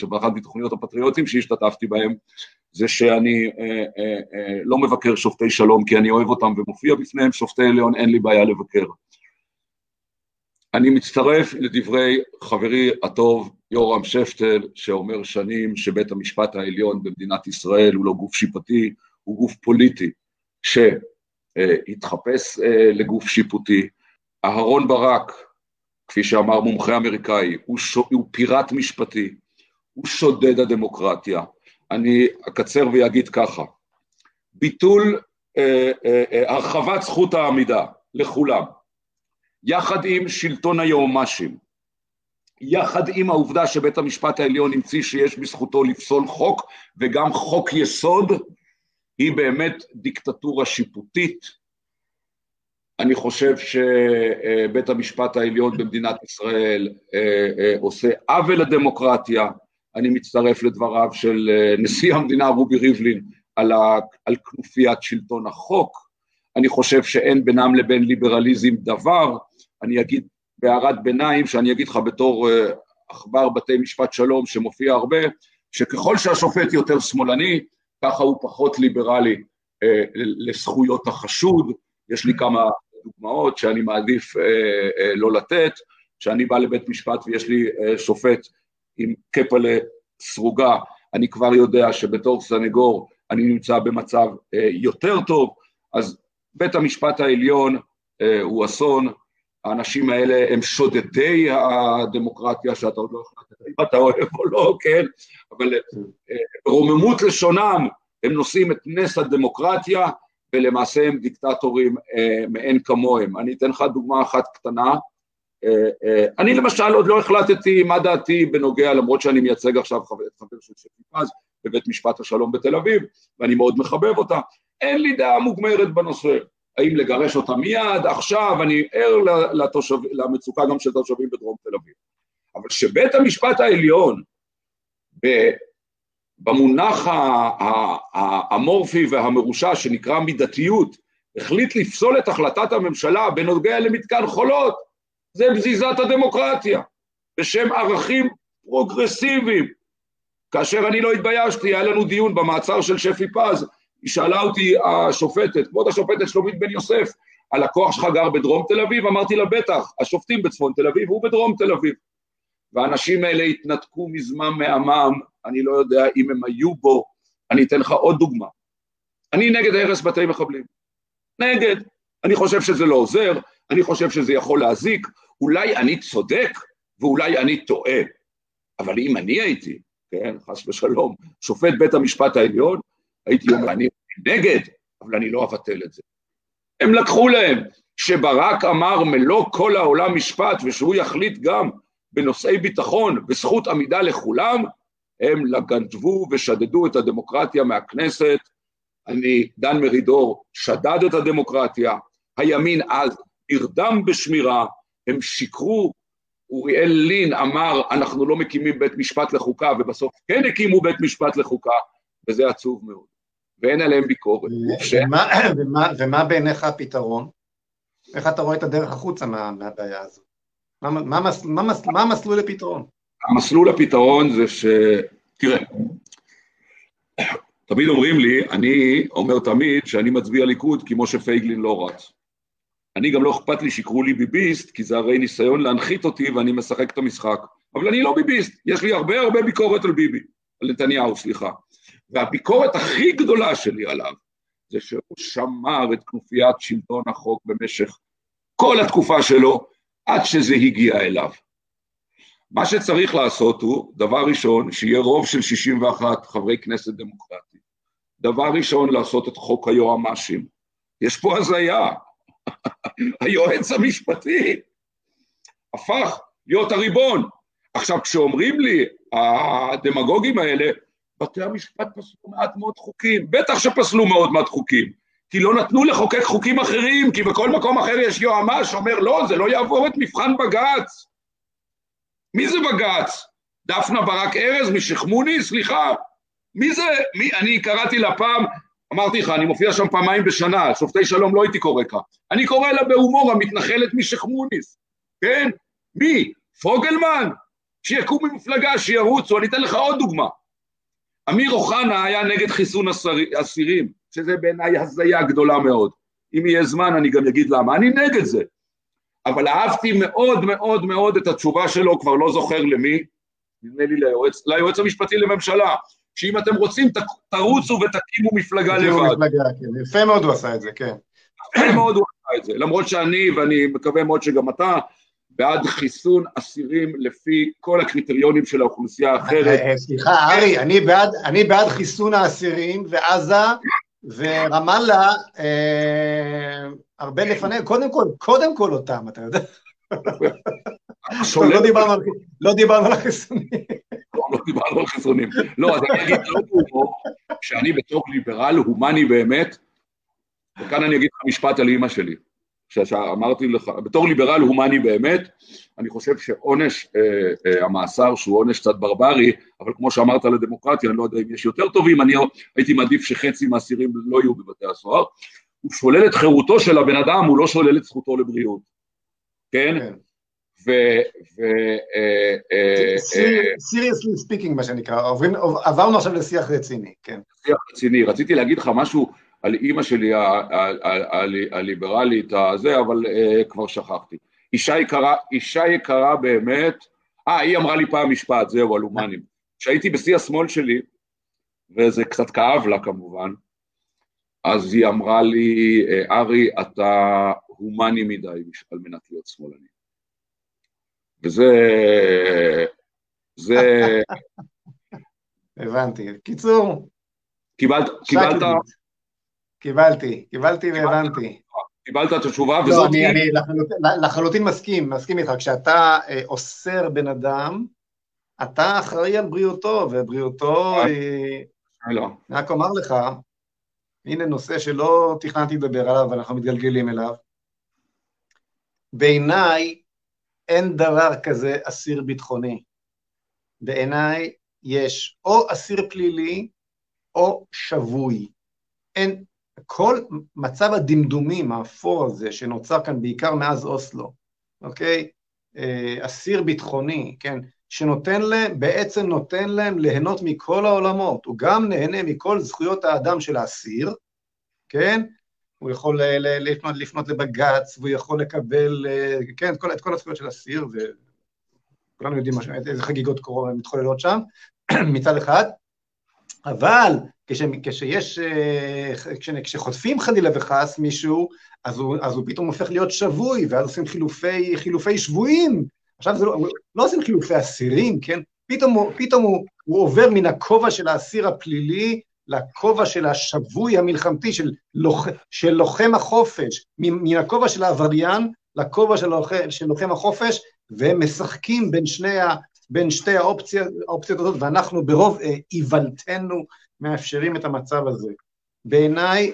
באחת מתוכניות הפטריוטים שהשתתפתי בהם, זה שאני לא מבקר שופטי שלום כי אני אוהב אותם ומופיע בפניהם, שופטי עליון אין לי בעיה לבקר. אני מצטרף לדברי חברי הטוב יורם שפטל, שאומר שנים שבית המשפט העליון במדינת ישראל הוא לא גוף שיפוטי, הוא גוף פוליטי, שהתחפש לגוף שיפוטי. אהרון ברק, כפי שאמר מומחה אמריקאי, הוא, ש... הוא פיראט משפטי, הוא שודד הדמוקרטיה. אני אקצר ואגיד ככה, ביטול, אה, אה, אה, הרחבת זכות העמידה לכולם, יחד עם שלטון היועמ"שים, יחד עם העובדה שבית המשפט העליון המציא שיש בזכותו לפסול חוק וגם חוק יסוד, היא באמת דיקטטורה שיפוטית. אני חושב שבית המשפט העליון במדינת ישראל אה, אה, עושה עוול לדמוקרטיה, אני מצטרף לדבריו של אה, נשיא המדינה רובי ריבלין על, ה, על כנופיית שלטון החוק, אני חושב שאין בינם לבין ליברליזם דבר, אני אגיד בהערת ביניים, שאני אגיד לך בתור עכבר בתי משפט שלום שמופיע הרבה, שככל שהשופט יותר שמאלני, ככה הוא פחות ליברלי לזכויות החשוד, יש לי כמה דוגמאות שאני מעדיף uh, uh, לא לתת, כשאני בא לבית משפט ויש לי uh, שופט עם קפלה סרוגה, אני כבר יודע שבתור סנגור אני נמצא במצב אה, יותר טוב, אז בית המשפט העליון אה, הוא אסון, האנשים האלה הם שודדי הדמוקרטיה שאתה עוד לא החלטת אם אתה אוהב או לא, כן, אבל אה, רוממות לשונם הם נושאים את נס הדמוקרטיה ולמעשה הם דיקטטורים מאין כמוהם. אני אתן לך דוגמה אחת קטנה, אה, אה, אני למשל עוד לא החלטתי מה דעתי בנוגע, למרות שאני מייצג עכשיו חבר, חבר של שפי פז בבית משפט השלום בתל אביב, ואני מאוד מחבב אותה, אין לי דעה מוגמרת בנושא. האם לגרש אותה מיד, עכשיו, אני ער לתושב, למצוקה גם של תושבים בדרום תל אביב. אבל שבית המשפט העליון, במונח האמורפי והמרושע שנקרא מידתיות, החליט לפסול את החלטת הממשלה בנוגע למתקן חולות, זה בזיזת הדמוקרטיה, בשם ערכים פרוגרסיביים. כאשר אני לא התביישתי, היה לנו דיון במעצר של שפי פז, היא שאלה אותי השופטת, כבוד השופטת שלומית בן יוסף, הלקוח שלך גר בדרום תל אביב? אמרתי לה, בטח, השופטים בצפון תל אביב, הוא בדרום תל אביב. והאנשים האלה התנתקו מזמן מעמם, אני לא יודע אם הם היו בו, אני אתן לך עוד דוגמה. אני נגד הרס בתי מחבלים. נגד. אני חושב שזה לא עוזר, אני חושב שזה יכול להזיק, אולי אני צודק ואולי אני טועה, אבל אם אני הייתי, כן, חס ושלום, שופט בית המשפט העליון, הייתי אומר, אני נגד, אבל אני לא אבטל את זה. הם לקחו להם, שברק אמר מלוא כל העולם משפט ושהוא יחליט גם בנושאי ביטחון וזכות עמידה לכולם, הם גנבו ושדדו את הדמוקרטיה מהכנסת. אני, דן מרידור, שדד את הדמוקרטיה, הימין אז נרדם בשמירה, הם שיקרו, אוריאל לין אמר, אנחנו לא מקימים בית משפט לחוקה, ובסוף כן הקימו בית משפט לחוקה, וזה עצוב מאוד. ואין עליהם ביקורת. ומה, ומה, ומה בעיניך הפתרון? איך אתה רואה את הדרך החוצה מה, מהבעיה הזאת? מה, מה, מה, מה, מה המסלול לפתרון? המסלול לפתרון זה ש... תראה, תמיד אומרים לי, אני אומר תמיד שאני מצביע ליכוד כי משה פייגלין לא רץ. אני גם לא אכפת לי שיקראו לי ביביסט, כי זה הרי ניסיון להנחית אותי ואני משחק את המשחק. אבל אני לא ביביסט, יש לי הרבה הרבה ביקורת על ביבי, על נתניהו, סליחה. והביקורת הכי גדולה שלי עליו, זה שהוא שמר את כנופיית שלטון החוק במשך כל התקופה שלו, עד שזה הגיע אליו. מה שצריך לעשות הוא, דבר ראשון, שיהיה רוב של 61 חברי כנסת דמוקרטיים. דבר ראשון, לעשות את חוק היועמ"שים. יש פה הזיה. היועץ המשפטי הפך להיות הריבון. עכשיו, כשאומרים לי, הדמגוגים האלה, בתי המשפט פסלו מעט מאוד חוקים, בטח שפסלו מאוד מעט חוקים, כי לא נתנו לחוקק חוקים אחרים, כי בכל מקום אחר יש יועמ"ש שאומר, לא, זה לא יעבור את מבחן בג"ץ. מי זה בג"ץ? דפנה ברק ארז משכמוני? סליחה. מי זה? מי? אני קראתי לה פעם, אמרתי לך, אני מופיע שם פעמיים בשנה, שופטי שלום לא הייתי קורא כך. אני קורא לה בהומור המתנחלת משכמוניס, כן? מי? פוגלמן? שיקום ממפלגה, שירוצו, אני אתן לך עוד דוגמה. אמיר אוחנה היה נגד חיסון אסירים, שזה בעיניי הזיה גדולה מאוד. אם יהיה זמן אני גם אגיד למה. אני נגד זה. אבל אהבתי מאוד מאוד מאוד את התשובה שלו, כבר לא זוכר למי, נדמה לי ליועץ, ליועץ המשפטי לממשלה, שאם אתם רוצים תרוצו ותקימו מפלגה לבד. מפלגה, כן. יפה מאוד הוא עשה את זה, כן. יפה מאוד הוא עשה את זה, למרות שאני, ואני מקווה מאוד שגם אתה, בעד חיסון אסירים לפי כל הקריטריונים של האוכלוסייה האחרת. אה, סליחה, ארי, אני בעד, אני בעד חיסון האסירים ועזה ורמאללה אה, הרבה לפני, קודם כל, קודם כל אותם, אתה יודע. לא, לא דיברנו על החיסונים. לא, לא דיברנו על חיסונים. לא, אז אני אגיד לא בהומור, שאני בתור ליברל הומני באמת, וכאן אני אגיד לך משפט על אימא שלי. שאמרתי לך, בתור ליברל הומני באמת, אני חושב שעונש אה, אה, המאסר שהוא עונש קצת ברברי, אבל כמו שאמרת על הדמוקרטיה, אני לא יודע אם יש יותר טובים, אני הייתי מעדיף שחצי מהאסירים לא יהיו בבתי הסוהר, הוא שולל את חירותו של הבן אדם, הוא לא שולל את זכותו לבריאות, כן? כן. ו... ו... seriously אה, speaking אה, מה שנקרא, עברנו עכשיו לשיח רציני, כן. שיח רציני, רציתי להגיד לך משהו על אימא שלי הליברלית, הזה, אבל כבר שכחתי. אישה יקרה, אישה יקרה באמת, אה, היא אמרה לי פעם משפט, זהו, על הומנים. כשהייתי בשיא השמאל שלי, וזה קצת כאב לה כמובן, אז היא אמרה לי, אה, ארי, אתה הומני מדי על מנת להיות שמאלני. וזה... זה... הבנתי. קיצור... קיבלת, קיבלת, קיבלתי, קיבלתי והבנתי. קיבלת את התשובה וזאת... לא, אני, אני לחלוטין מסכים, מסכים איתך. כשאתה אה, אוסר בן אדם, אתה אחראי על בריאותו, ובריאותו אה, היא... לא. אני רק אומר לך, הנה נושא שלא תכננתי לדבר עליו, אבל אנחנו מתגלגלים אליו. בעיניי אין דבר כזה אסיר ביטחוני. בעיניי יש או אסיר פלילי או שבוי. אין, כל מצב הדמדומים האפור הזה שנוצר כאן בעיקר מאז אוסלו, אוקיי? אה, אסיר ביטחוני, כן? שנותן להם, בעצם נותן להם ליהנות מכל העולמות, הוא גם נהנה מכל זכויות האדם של האסיר, כן? הוא יכול לפנות, לפנות לבג"ץ, והוא יכול לקבל, אה, כן, את כל, את כל הזכויות של אסיר, וכולנו יודעים מה, איזה חגיגות קורות מתחוללות שם, מצד אחד, אבל כש, כשיש, אה, כש, כשחוטפים חלילה וחס מישהו, אז הוא, אז הוא פתאום הופך להיות שבוי, ואז עושים חילופי, חילופי שבויים. עכשיו זה לא, לא עושים חילופי אסירים, כן? פתאום, פתאום הוא, הוא עובר מן הכובע של האסיר הפלילי לכובע של השבוי המלחמתי, של, לוח, של לוחם החופש, מן הכובע של העבריין לכובע של, לוח, של לוחם החופש, והם משחקים בין שני ה... בין שתי האופציות, האופציות הזאת, ואנחנו ברוב אה, איוולתנו מאפשרים את המצב הזה. בעיניי,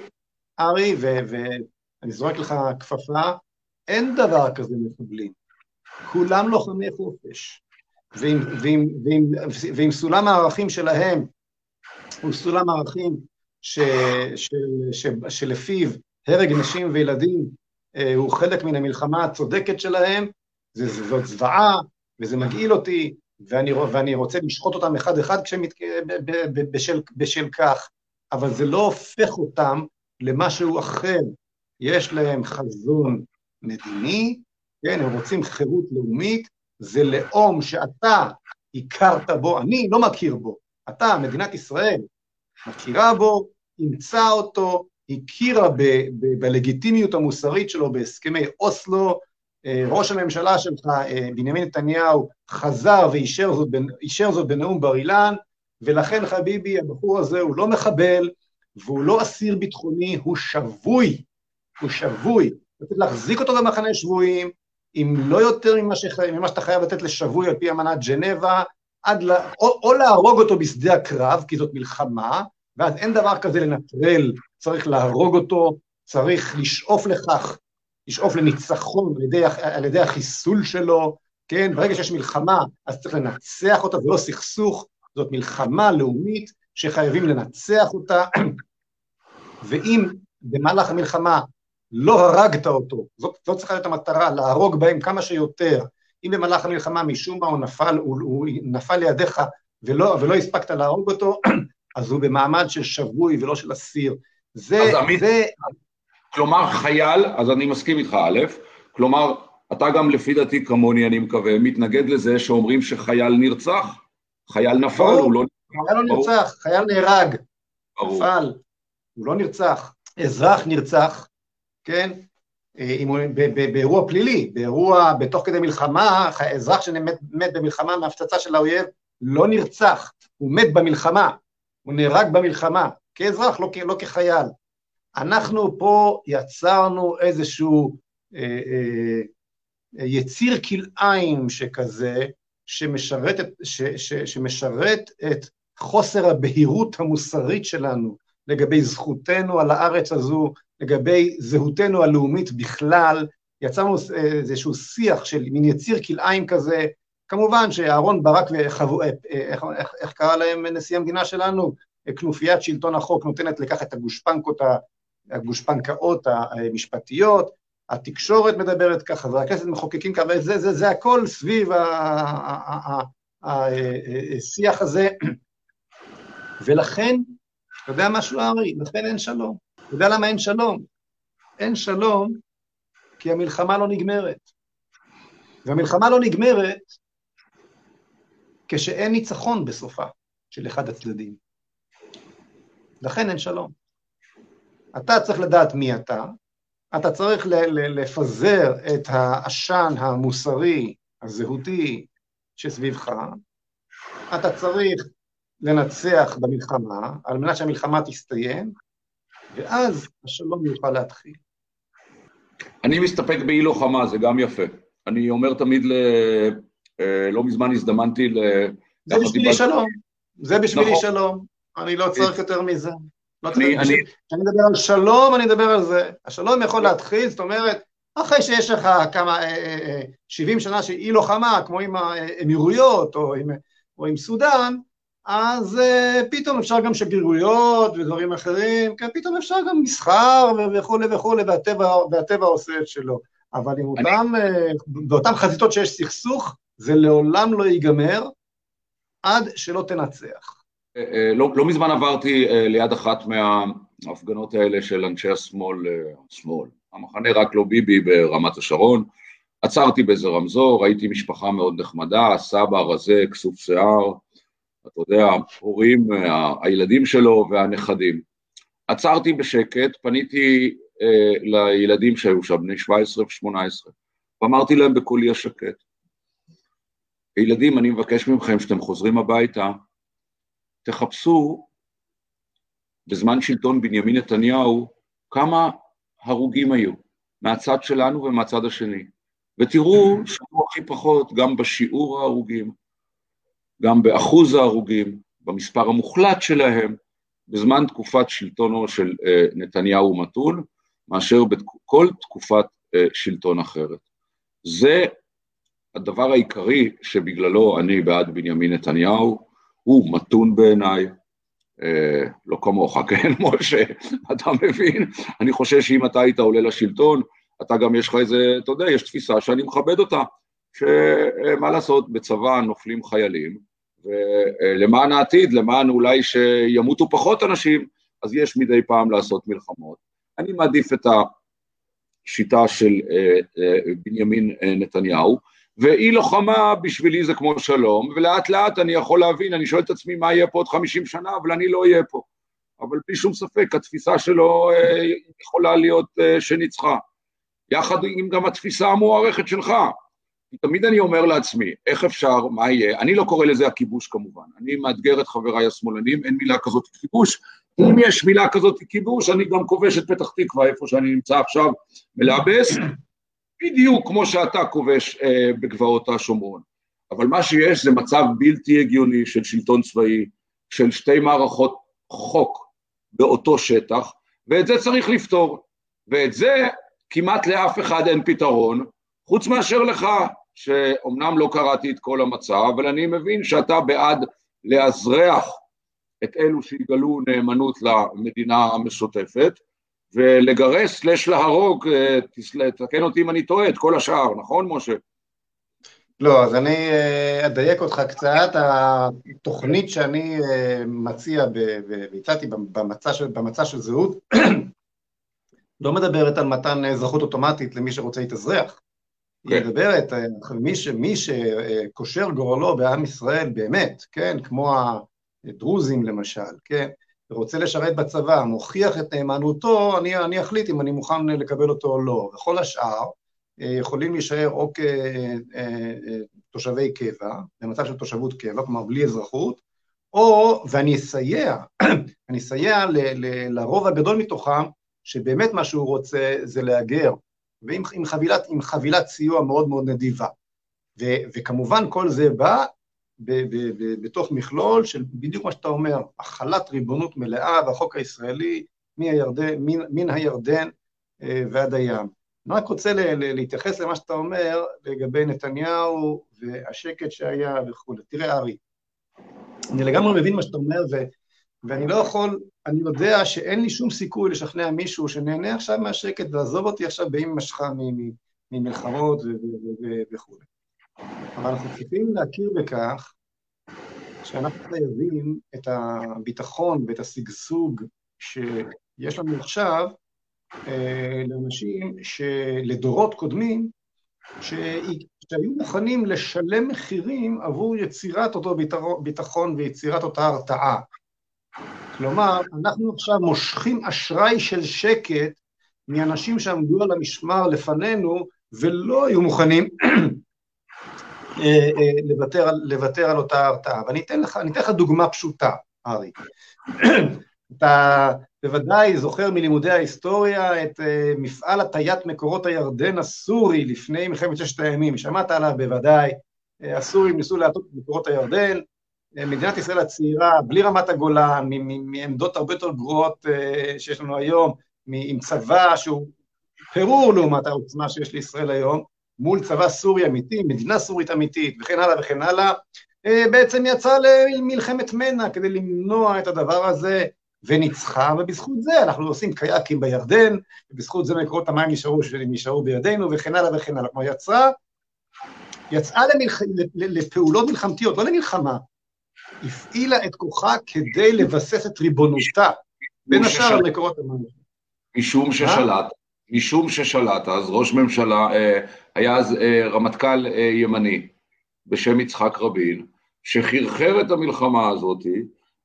ארי, ואני זורק לך כפפה, אין דבר כזה מחבלים. כולם לוחמי חופש. ועם, ועם, ועם, ועם סולם הערכים שלהם, הוא סולם הערכים ש, ש, ש, שלפיו הרג נשים וילדים אה, הוא חלק מן המלחמה הצודקת שלהם, זאת זוועה, וזה מגעיל אותי, ואני, ואני רוצה לשחוט אותם אחד-אחד בשל, בשל כך. אבל זה לא הופך אותם למשהו אחר. יש להם חזון מדיני, כן, הם רוצים חירות לאומית, זה לאום שאתה הכרת בו, אני לא מכיר בו, אתה, מדינת ישראל, מכירה בו, אימצה אותו, הכירה ב, ב, בלגיטימיות המוסרית שלו בהסכמי אוסלו, אה, ראש הממשלה שלך, אה, בנימין נתניהו, חזר ואישר זאת, זאת בנאום בר אילן, ולכן חביבי, הבחור הזה הוא לא מחבל, והוא לא אסיר ביטחוני, הוא שבוי, הוא שבוי. צריך להחזיק אותו במחנה שבויים, אם לא יותר ממה, שח... ממה שאתה חייב לתת לשבוי על פי אמנת ג'נבה, עד ל... או, או להרוג אותו בשדה הקרב, כי זאת מלחמה, ואז אין דבר כזה לנטרל, צריך להרוג אותו, צריך לשאוף לכך, לשאוף לניצחון על ידי, על ידי החיסול שלו, כן? ברגע שיש מלחמה, אז צריך לנצח אותה, זה לא סכסוך, זאת מלחמה לאומית שחייבים לנצח אותה, ואם במהלך המלחמה לא הרגת אותו, זאת, זאת צריכה להיות המטרה, להרוג בהם כמה שיותר. אם במהלך המלחמה משום מה הוא נפל, הוא, הוא נפל לידיך ולא, ולא הספקת להרוג אותו, אז הוא במעמד של שבוי ולא של אסיר. זה... אז עמית, זה... כלומר חייל, אז אני מסכים איתך א', כלומר, אתה גם לפי דעתי כמוני, אני מקווה, מתנגד לזה שאומרים שחייל נרצח. חייל נפל, ברור, הוא לא... חייל לא נרצח, חייל נהרג. ברור. נפל, הוא לא נרצח. אזרח נרצח, כן? אה, באירוע פלילי, באירוע, בתוך כדי מלחמה, אזרח שמת במלחמה מהפצצה של האויב לא נרצח, הוא מת במלחמה, הוא נהרג במלחמה, כאזרח, לא, לא כחייל. אנחנו פה יצרנו איזשהו אה, אה, יציר כלאיים שכזה, שמשרת את, ש, ש, שמשרת את חוסר הבהירות המוסרית שלנו לגבי זכותנו על הארץ הזו, לגבי זהותנו הלאומית בכלל, יצרנו איזשהו שיח של מין יציר כלאיים כזה, כמובן שאהרון ברק, וחבו, איך, איך, איך קרא להם נשיא המדינה שלנו? כנופיית שלטון החוק נותנת לכך את הגושפנקות, הגושפנקאות המשפטיות, התקשורת מדברת ככה, והכנסת מחוקקים ככה, וזה זה, זה הכל סביב השיח הזה. ולכן, אתה יודע משהו, ארי? לכן אין שלום. אתה יודע למה אין שלום? אין שלום כי המלחמה לא נגמרת. והמלחמה לא נגמרת כשאין ניצחון בסופה של אחד הצדדים. לכן אין שלום. אתה צריך לדעת מי אתה, אתה צריך לפזר את העשן המוסרי, הזהותי, שסביבך, אתה צריך לנצח במלחמה, על מנת שהמלחמה תסתיים, ואז השלום יוכל להתחיל. אני מסתפק באי לוחמה, זה גם יפה. אני אומר תמיד, ל... אה, לא מזמן הזדמנתי ל... זה בשבילי שלום, זה בשבילי נכון. שלום, אני לא צריך יותר מזה. לא אני, אני... כשאני מדבר על שלום, אני מדבר על זה. השלום יכול להתחיל, זאת אומרת, אחרי שיש לך כמה, 70 אה, אה, שנה של אי לוחמה, כמו עם האמירויות או עם, או עם סודאן, אז uh, פתאום אפשר גם שגרירויות ודברים אחרים, כן, פתאום אפשר גם מסחר וכולי וכולי, והטבע, והטבע עושה את שלו. אבל עם אותם, uh, באותן חזיתות שיש סכסוך, זה לעולם לא ייגמר עד שלא תנצח. Uh, לא, לא מזמן עברתי ליד אחת מההפגנות האלה של אנשי השמאל, שמאל, המחנה רק לא ביבי ברמת השרון, עצרתי באיזה רמזור, ראיתי משפחה מאוד נחמדה, סבא רזה, כסוף שיער, אתה יודע, הורים, הילדים שלו והנכדים. עצרתי בשקט, פניתי אה, לילדים שהיו שם, בני 17 ו-18, ואמרתי להם בקולי השקט, ילדים, אני מבקש מכם שאתם חוזרים הביתה, תחפשו בזמן שלטון בנימין נתניהו כמה הרוגים היו, מהצד שלנו ומהצד השני, ותראו שהיו הכי פחות גם בשיעור ההרוגים, גם באחוז ההרוגים, במספר המוחלט שלהם, בזמן תקופת שלטונו של אה, נתניהו מתון, מאשר בכל תקופת אה, שלטון אחרת. זה הדבר העיקרי שבגללו אני בעד בנימין נתניהו, הוא מתון בעיניי, אה, לא כמוך, כן, משה, אתה מבין? אני חושב שאם אתה היית עולה לשלטון, אתה גם יש לך איזה, אתה יודע, יש תפיסה שאני מכבד אותה, שמה לעשות, בצבא נופלים חיילים, ולמען העתיד, למען אולי שימותו פחות אנשים, אז יש מדי פעם לעשות מלחמות. אני מעדיף את השיטה של אה, אה, בנימין אה, נתניהו, ואי לוחמה בשבילי זה כמו שלום, ולאט לאט אני יכול להבין, אני שואל את עצמי מה יהיה פה עוד 50 שנה, אבל אני לא אהיה פה. אבל בלי שום ספק, התפיסה שלו יכולה להיות שניצחה. יחד עם גם התפיסה המוערכת שלך. תמיד אני אומר לעצמי, איך אפשר, מה יהיה, אני לא קורא לזה הכיבוש כמובן, אני מאתגר את חבריי השמאלנים, אין מילה כזאת כיבוש, אם יש מילה כזאת כיבוש, אני גם כובש את פתח תקווה, איפה שאני נמצא עכשיו, מלאבס, בדיוק כמו שאתה כובש אה, בגבעות השומרון. אבל מה שיש זה מצב בלתי הגיוני של שלטון צבאי, של שתי מערכות חוק באותו שטח, ואת זה צריך לפתור. ואת זה כמעט לאף אחד אין פתרון, חוץ מאשר לך, שאומנם לא קראתי את כל המצב, אבל אני מבין שאתה בעד לאזרח את אלו שיגלו נאמנות למדינה המשותפת, ולגרש סלש להרוג, אה, תקן אותי אם אני טועה, את כל השאר, נכון משה? לא, אז אני אה, אדייק אותך קצת, התוכנית שאני אה, מציע והצעתי במצע במצע של זהות לא מדברת על מתן אזרחות אוטומטית למי שרוצה להתאזרח. היא כן. מדברת על מי, ש, מי שקושר גורלו בעם ישראל באמת, כן, כמו הדרוזים למשל, כן, ורוצה לשרת בצבא, מוכיח את נאמנותו, אני, אני אחליט אם אני מוכן לקבל אותו או לא. וכל השאר אה, יכולים להישאר או כתושבי קבע, במצב של תושבות קבע, כלומר בלי אזרחות, או, ואני אסייע, אני אסייע ל, ל, לרוב הגדול מתוכם, שבאמת מה שהוא רוצה זה להגר, ועם עם חבילת, עם חבילת סיוע מאוד מאוד נדיבה. ו, וכמובן כל זה בא ב, ב, ב, בתוך מכלול של בדיוק מה שאתה אומר, החלת ריבונות מלאה והחוק הישראלי מהירדן, מן, מן הירדן אה, ועד הים. אני רק רוצה ל, ל, להתייחס למה שאתה אומר לגבי נתניהו והשקט שהיה וכולי. תראה, ארי, אני לגמרי מבין מה שאתה אומר, ו, ואני לא יכול, אני יודע שאין לי שום סיכוי לשכנע מישהו שנהנה עכשיו מהשקט ועזוב אותי עכשיו באם משכה ממלחמות וכו'. אבל אנחנו צריכים להכיר בכך שאנחנו חייבים את הביטחון ואת השגשוג שיש לנו עכשיו אה, לאנשים שלדורות קודמים שהיו מוכנים לשלם מחירים עבור יצירת אותו ביטחון ויצירת אותה הרתעה. כלומר, אנחנו עכשיו מושכים אשראי של שקט מאנשים שעמדו על המשמר לפנינו ולא היו מוכנים אה, אה, לוותר, לוותר על אותה הרתעה. ואני אתן לך, אתן לך דוגמה פשוטה, ארי. אתה בוודאי זוכר מלימודי ההיסטוריה את אה, מפעל הטיית מקורות הירדן הסורי לפני מלחמת ששת הימים, שמעת עליו בוודאי, הסורים ניסו להטות את מקורות הירדן, מדינת ישראל הצעירה, בלי רמת הגולן, מעמדות הרבה יותר גרועות שיש לנו היום, עם צבא שהוא פירור לעומת העוצמה שיש לישראל היום, מול צבא סורי אמיתי, מדינה סורית אמיתית וכן הלאה וכן הלאה, אה, בעצם יצא למלחמת מנע כדי למנוע את הדבר הזה וניצחה, ובזכות זה אנחנו עושים קייקים בירדן, ובזכות זה מקורות המים נשארו, נשארו בידינו וכן הלאה וכן הלאה. כלומר יצרה, יצאה למלח... לפעולות מלחמתיות, לא למלחמה, הפעילה את כוחה כדי לבסס את ריבונותה, בין השאר על מקורות המים. משום ששלט, משום ששלט אז ראש ממשלה, אה, היה אז אה, רמטכ"ל אה, ימני בשם יצחק רבין, שחרחר את המלחמה הזאת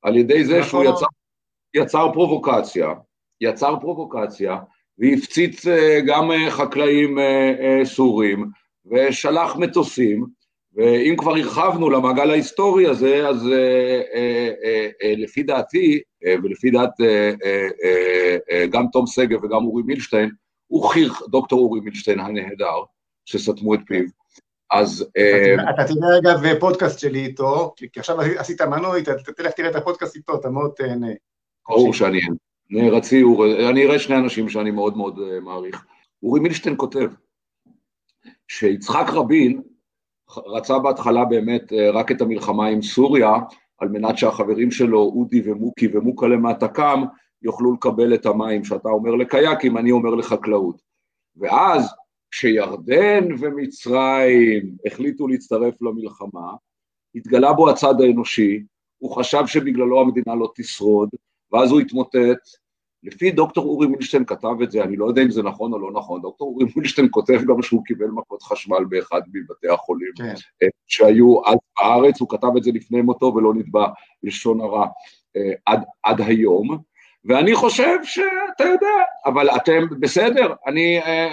על ידי זה שהוא נכון. יצר, יצר פרובוקציה, יצר פרובוקציה והפציץ גם חקלאים סורים ושלח מטוסים, ואם כבר הרחבנו למעגל ההיסטורי הזה, אז לפי דעתי, ולפי דעת גם תום שגב וגם אורי מילשטיין, הוא חיר, דוקטור אורי מילשטיין הנהדר, שסתמו את פיו. אז... אה, אתה תראה אגב פודקאסט שלי איתו, כי עכשיו עשית מנוי, תלך תראה את הפודקאסט איתו, אתה מאוד תהנה. ברור שאני נערצי, אני אראה שני אנשים שאני מאוד מאוד אה, מעריך. אורי מילשטיין כותב שיצחק רבין רצה בהתחלה באמת אה, רק את המלחמה עם סוריה, על מנת שהחברים שלו, אודי ומוקי ומוקלה מהתק"ם, יוכלו לקבל את המים שאתה אומר לקייקים, אני אומר לחקלאות. ואז כשירדן ומצרים החליטו להצטרף למלחמה, התגלה בו הצד האנושי, הוא חשב שבגללו המדינה לא תשרוד, ואז הוא התמוטט. לפי דוקטור אורי מילשטיין כתב את זה, אני לא יודע אם זה נכון או לא נכון, דוקטור אורי מילשטיין כותב גם שהוא קיבל מכות חשמל באחד מבתי החולים כן. אה, שהיו אז בארץ, הוא כתב את זה לפני מותו ולא נתבע לשון הרע אה, עד, עד היום, ואני חושב שאתה יודע, אבל אתם בסדר, אני, אה,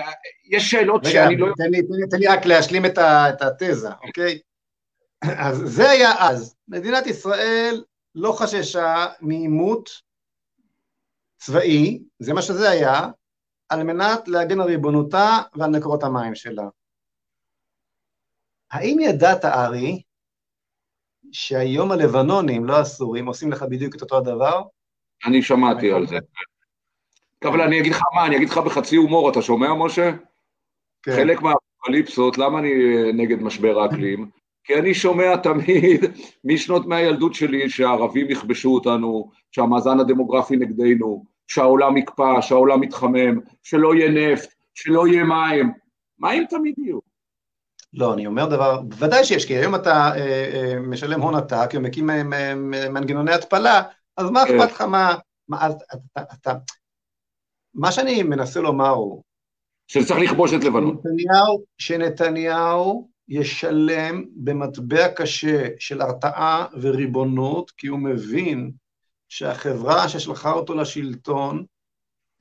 יש שאלות רגע, שאני לא... רגע, תן, תן, תן לי רק להשלים את, ה, את התזה, אוקיי? אז זה היה אז. מדינת ישראל לא חששה מעימות צבאי, זה מה שזה היה, על מנת להגן על ריבונותה ועל מקורות המים שלה. האם ידעת, ארי, שהיום הלבנונים, לא הסורים, עושים לך בדיוק את אותו הדבר? אני שמעתי על זה. אבל אני אגיד לך מה, אני אגיד לך בחצי הומור, אתה שומע, משה? כן. חלק מהאפוקליפסות, למה אני נגד משבר האקלים? כי אני שומע תמיד, משנות מהילדות שלי, שהערבים יכבשו אותנו, שהמאזן הדמוגרפי נגדנו, שהעולם יקפא, שהעולם יתחמם, שלא יהיה נפט, שלא יהיה מים. מים תמיד יהיו. לא, אני אומר דבר, בוודאי שיש, כי היום אתה אה, אה, משלם הון עתק ומקים אה, מנגנוני התפלה, אז מה כן. אכפת לך מה... מה אז, אתה, אתה, מה שאני מנסה לומר הוא... שצריך לכבוש את לבנון. שנתניהו, שנתניהו ישלם במטבע קשה של הרתעה וריבונות, כי הוא מבין שהחברה ששלחה אותו לשלטון,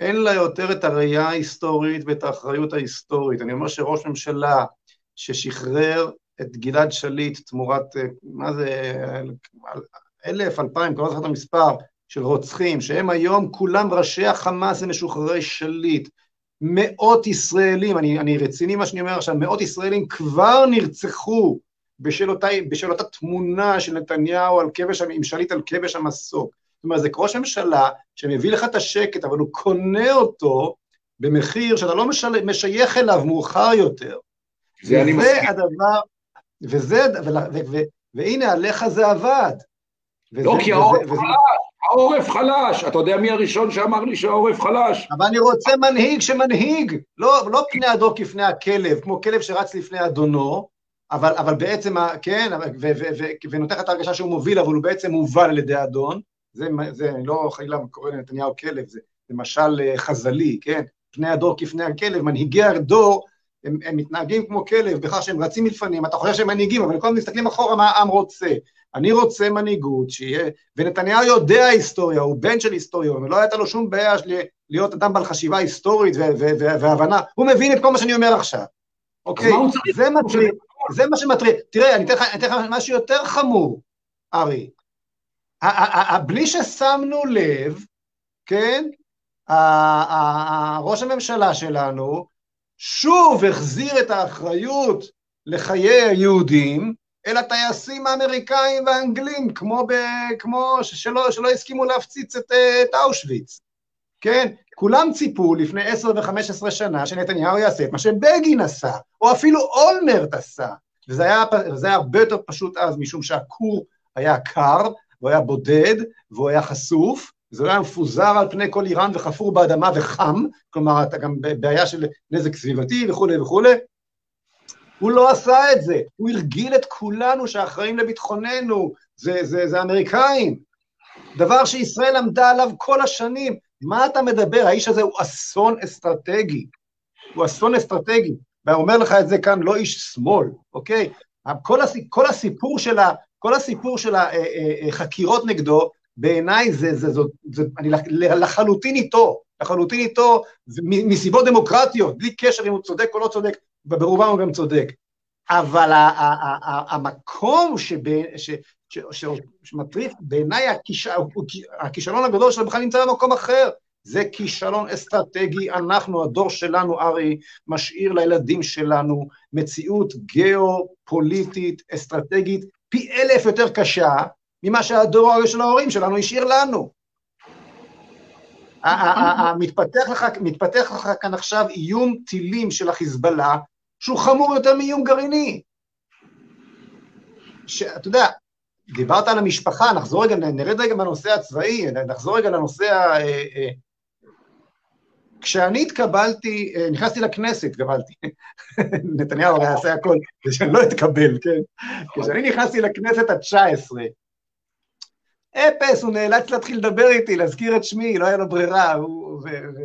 אין לה יותר את הראייה ההיסטורית ואת האחריות ההיסטורית. אני אומר שראש ממשלה ששחרר את גלעד שליט תמורת, מה זה, אלף, אלפיים, כבר לא זוכר את המספר, של רוצחים, שהם היום כולם ראשי החמאס ומשוחררי שליט, מאות ישראלים, אני, אני רציני מה שאני אומר עכשיו, מאות ישראלים כבר נרצחו בשל אותה, בשל אותה תמונה של נתניהו על כבש, עם שליט על כבש המסוק. זאת אומרת, זה ראש הממשלה שמביא לך את השקט, אבל הוא קונה אותו במחיר שאתה לא משל... משייך אליו מאוחר יותר. זה אני מסכים. וזה הדבר, וזה, ו, ו, ו, והנה עליך זה עבד. וזה, לא, כי העורף וזה, חלש, העורף חלש. אתה יודע מי הראשון שאמר לי שהעורף חלש? אבל אני רוצה מנהיג שמנהיג, לא, לא פני הדור כפני הכלב, כמו כלב שרץ לפני אדונו, אבל, אבל בעצם, כן, ונותן לך את ההרגשה שהוא מוביל, אבל הוא בעצם מובל על ידי אדון. זה, זה אני לא חלילה קורא לנתניהו כלב, זה, זה משל אה, חז"לי, כן? פני הדור כפני הכלב, מנהיגי הדור הם, הם מתנהגים כמו כלב בכך שהם רצים מלפנים, אתה חושב שהם מנהיגים, אבל כל הזמן מסתכלים אחורה מה העם רוצה. אני רוצה מנהיגות שיהיה, ונתניהו יודע היסטוריה, הוא בן של היסטוריה, ולא הייתה לו שום בעיה להיות אדם בעל חשיבה היסטורית והבנה, הוא מבין את כל מה שאני אומר עכשיו, אוקיי? זה מטריד, זה מה שמטריד. תראה, אני אתן לך משהו יותר חמור, ארי. בלי ששמנו לב, כן, ראש הממשלה שלנו שוב החזיר את האחריות לחיי היהודים אל הטייסים האמריקאים והאנגלים, כמו, ב, כמו שלא, שלא הסכימו להפציץ את, את אושוויץ, כן? כולם ציפו לפני עשר וחמש עשרה שנה שנתניהו יעשה את מה שבגין עשה, או אפילו אולמרט עשה, וזה היה, היה הרבה יותר פשוט אז, משום שהכור היה קר, והוא היה בודד, והוא היה חשוף, זה לא היה מפוזר על פני כל איראן וחפור באדמה וחם, כלומר, אתה גם בעיה של נזק סביבתי וכולי וכולי. הוא לא עשה את זה, הוא הרגיל את כולנו שאחראים לביטחוננו, זה, זה, זה אמריקאים. דבר שישראל עמדה עליו כל השנים. מה אתה מדבר? האיש הזה הוא אסון אסטרטגי. הוא אסון אסטרטגי. ואומר לך את זה כאן לא איש שמאל, אוקיי? כל, הסיפור, כל הסיפור של ה... כל הסיפור של החקירות אה, אה, נגדו, בעיניי זה, זה, זה, זה, אני לחלוטין איתו, לחלוטין איתו, מסיבות דמוקרטיות, בלי קשר אם הוא צודק או לא צודק, ברובם הוא גם צודק. אבל המקום שמטריף, בעיניי הכישלון הגדול שלו בכלל נמצא במקום אחר. זה כישלון אסטרטגי, אנחנו, הדור שלנו, ארי, משאיר לילדים שלנו מציאות גיאו-פוליטית, אסטרטגית, פי אלף יותר קשה ממה שהדור של ההורים שלנו השאיר לנו. מתפתח לך, כאן עכשיו איום טילים של החיזבאללה, שהוא חמור יותר מאיום גרעיני. שאתה יודע, דיברת על המשפחה, נחזור רגע, נרד רגע מהנושא הצבאי, נחזור רגע לנושא. אה, אה, כשאני התקבלתי, אה, נכנסתי לכנסת, התקבלתי, נתניהו הרי עשה הכל, כדי שאני לא אתקבל, כן? כשאני נכנסתי לכנסת התשע עשרה, אפס, הוא נאלץ להתחיל לדבר איתי, להזכיר את שמי, לא היה לו ברירה, הוא, ו, ו,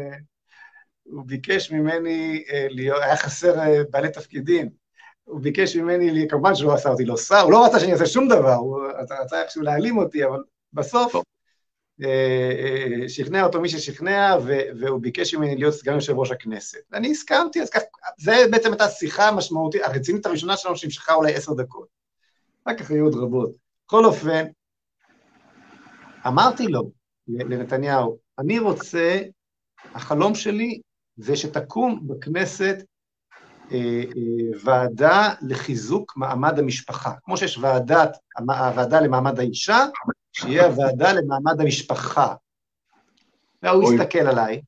הוא ביקש ממני אה, היה חסר אה, בעלי תפקידים, הוא ביקש ממני, כמובן שהוא עשה אותי לא שר, הוא לא רצה שאני אעשה שום דבר, הוא רצה איכשהו להעלים אותי, אבל בסוף אה, שכנע אותו מי ששכנע, והוא ביקש ממני להיות סגן יושב ראש הכנסת. ואני הסכמתי, אז ככה, זה בעצם הייתה השיחה המשמעותית, הרצינית הראשונה שלנו, שנמשכה אולי עשר דקות. אחר כך היו עוד רבות. בכל אופן, אמרתי לו, לנתניהו, אני רוצה, החלום שלי זה שתקום בכנסת אה, אה, ועדה לחיזוק מעמד המשפחה. כמו שיש ועדת, הוועדה למעמד האישה, שיהיה הוועדה למעמד המשפחה. והוא הסתכל עליי,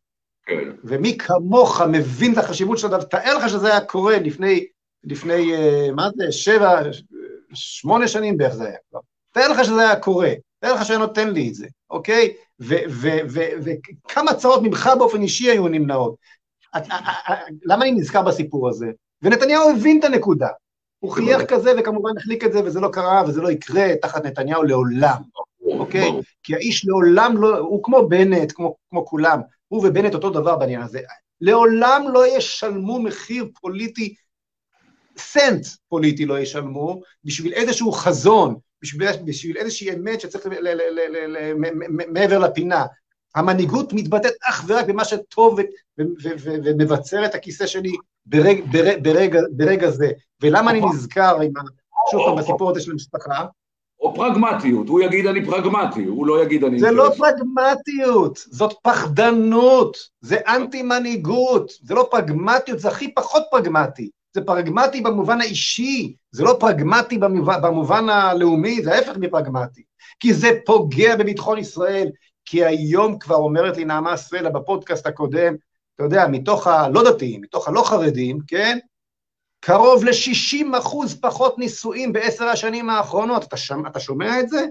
כן. ומי כמוך מבין את החשיבות של הדבר, תאר לך שזה היה קורה לפני, לפני, אה, מה זה, שבע, שמונה שנים בערך זה היה כבר. תאר לך שזה היה קורה, תאר לך שהיה נותן לי את זה, אוקיי? וכמה הצעות ממך באופן אישי היו נמנעות. למה אני נזכר בסיפור הזה? ונתניהו הבין את הנקודה. הוא חייך כזה וכמובן החליק את זה וזה לא קרה וזה לא יקרה תחת נתניהו לעולם, אוקיי? כי האיש לעולם לא, הוא כמו בנט, כמו, כמו כולם, הוא ובנט אותו דבר בעניין הזה. לעולם לא ישלמו מחיר פוליטי, סנט פוליטי לא ישלמו, בשביל איזשהו חזון, בשביל, בשביל איזושהי אמת שצריך מעבר לפינה. המנהיגות מתבטאת אך ורק במה שטוב ומבצר את הכיסא שלי ברג, ברג, ברגע, ברגע זה. ולמה אני נזכר עם, שוב פעם בסיפור הזה של המשפחה? או פרגמטיות, הוא יגיד אני פרגמטי, הוא לא יגיד אני... זה לא פרגמטיות, זאת פחדנות, זה אנטי מנהיגות, זה לא פרגמטיות, זה הכי פחות פרגמטי. זה פרגמטי במובן האישי, זה לא פרגמטי במובן, במובן הלאומי, זה ההפך מפרגמטי. כי זה פוגע בביטחון ישראל, כי היום כבר אומרת לי נעמה סלע בפודקאסט הקודם, אתה יודע, מתוך הלא דתיים, מתוך הלא חרדים, כן? קרוב ל-60 אחוז פחות נישואים בעשר השנים האחרונות. אתה, שמע, אתה שומע את זה?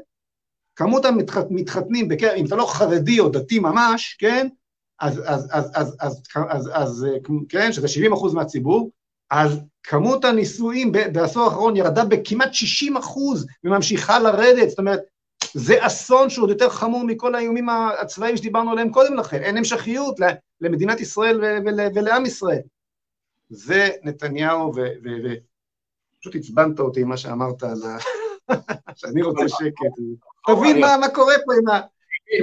כמות המתחתנים, בקר... אם אתה לא חרדי או דתי ממש, כן? אז, אז, אז, אז, אז, אז, אז כן, שזה 70 אחוז מהציבור, אז כמות הנישואים בעשור האחרון ירדה בכמעט 60 אחוז וממשיכה לרדת, זאת אומרת, זה אסון שהוא עוד יותר חמור מכל האיומים הצבאיים שדיברנו עליהם קודם לכן, אין המשכיות למדינת ישראל ולעם ישראל. זה נתניהו, ופשוט עצבנת אותי עם מה שאמרת על ה... שאני רוצה שקט. תבין מה קורה פה עם ה...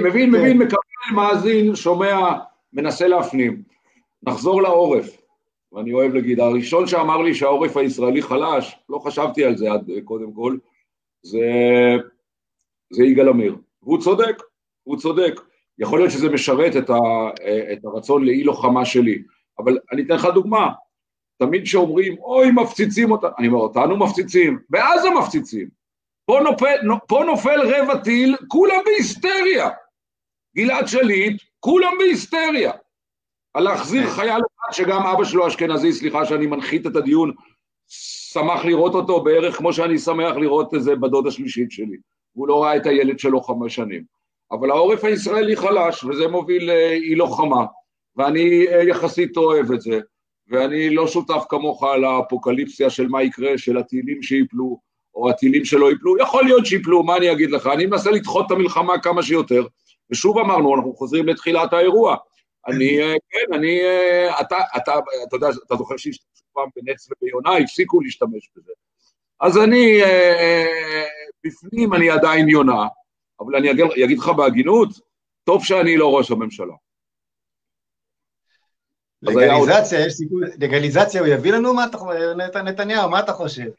מבין, מבין, כן. מקבל, מאזין, שומע, מנסה להפנים. נחזור לעורף, ואני אוהב להגיד, הראשון שאמר לי שהעורף הישראלי חלש, לא חשבתי על זה עד קודם כל, זה זה יגאל עמיר. והוא צודק, הוא צודק. יכול להיות שזה משרת את, ה, את הרצון לאי לוחמה שלי, אבל אני אתן לך דוגמה. תמיד כשאומרים, אוי, מפציצים אותנו, אני אומר, אותנו מפציצים, בעזה מפציצים. פה נופל, פה נופל רבע טיל, כולם בהיסטריה. גלעד שליט, כולם בהיסטריה. על להחזיר כן. חייל אחד שגם אבא שלו אשכנזי, סליחה שאני מנחית את הדיון, שמח לראות אותו בערך כמו שאני שמח לראות את זה בדוד השלישית שלי. והוא לא ראה את הילד שלו חמש שנים. אבל העורף הישראלי חלש, וזה מוביל לאי לוחמה, ואני אה, יחסית אוהב את זה, ואני לא שותף כמוך על האפוקליפסיה של מה יקרה, של הטילים שיפלו, או הטילים שלא יפלו, יכול להיות שיפלו, מה אני אגיד לך? אני מנסה לדחות את המלחמה כמה שיותר, ושוב אמרנו, אנחנו חוזרים לתחילת האירוע. אני, אה, כן, אני, אה, אתה, אתה, אתה יודע, אתה זוכר שהשתמשו פעם בנץ וביונה, הפסיקו להשתמש בזה. אז אני, בפנים אני עדיין יונה, אבל אני אגיד, אגיד לך בהגינות, טוב שאני לא ראש הממשלה. לגליזציה, יש סיכוי, לגליזציה הוא יביא לנו? מה אתה חושב, נתניהו, מה אתה חושב?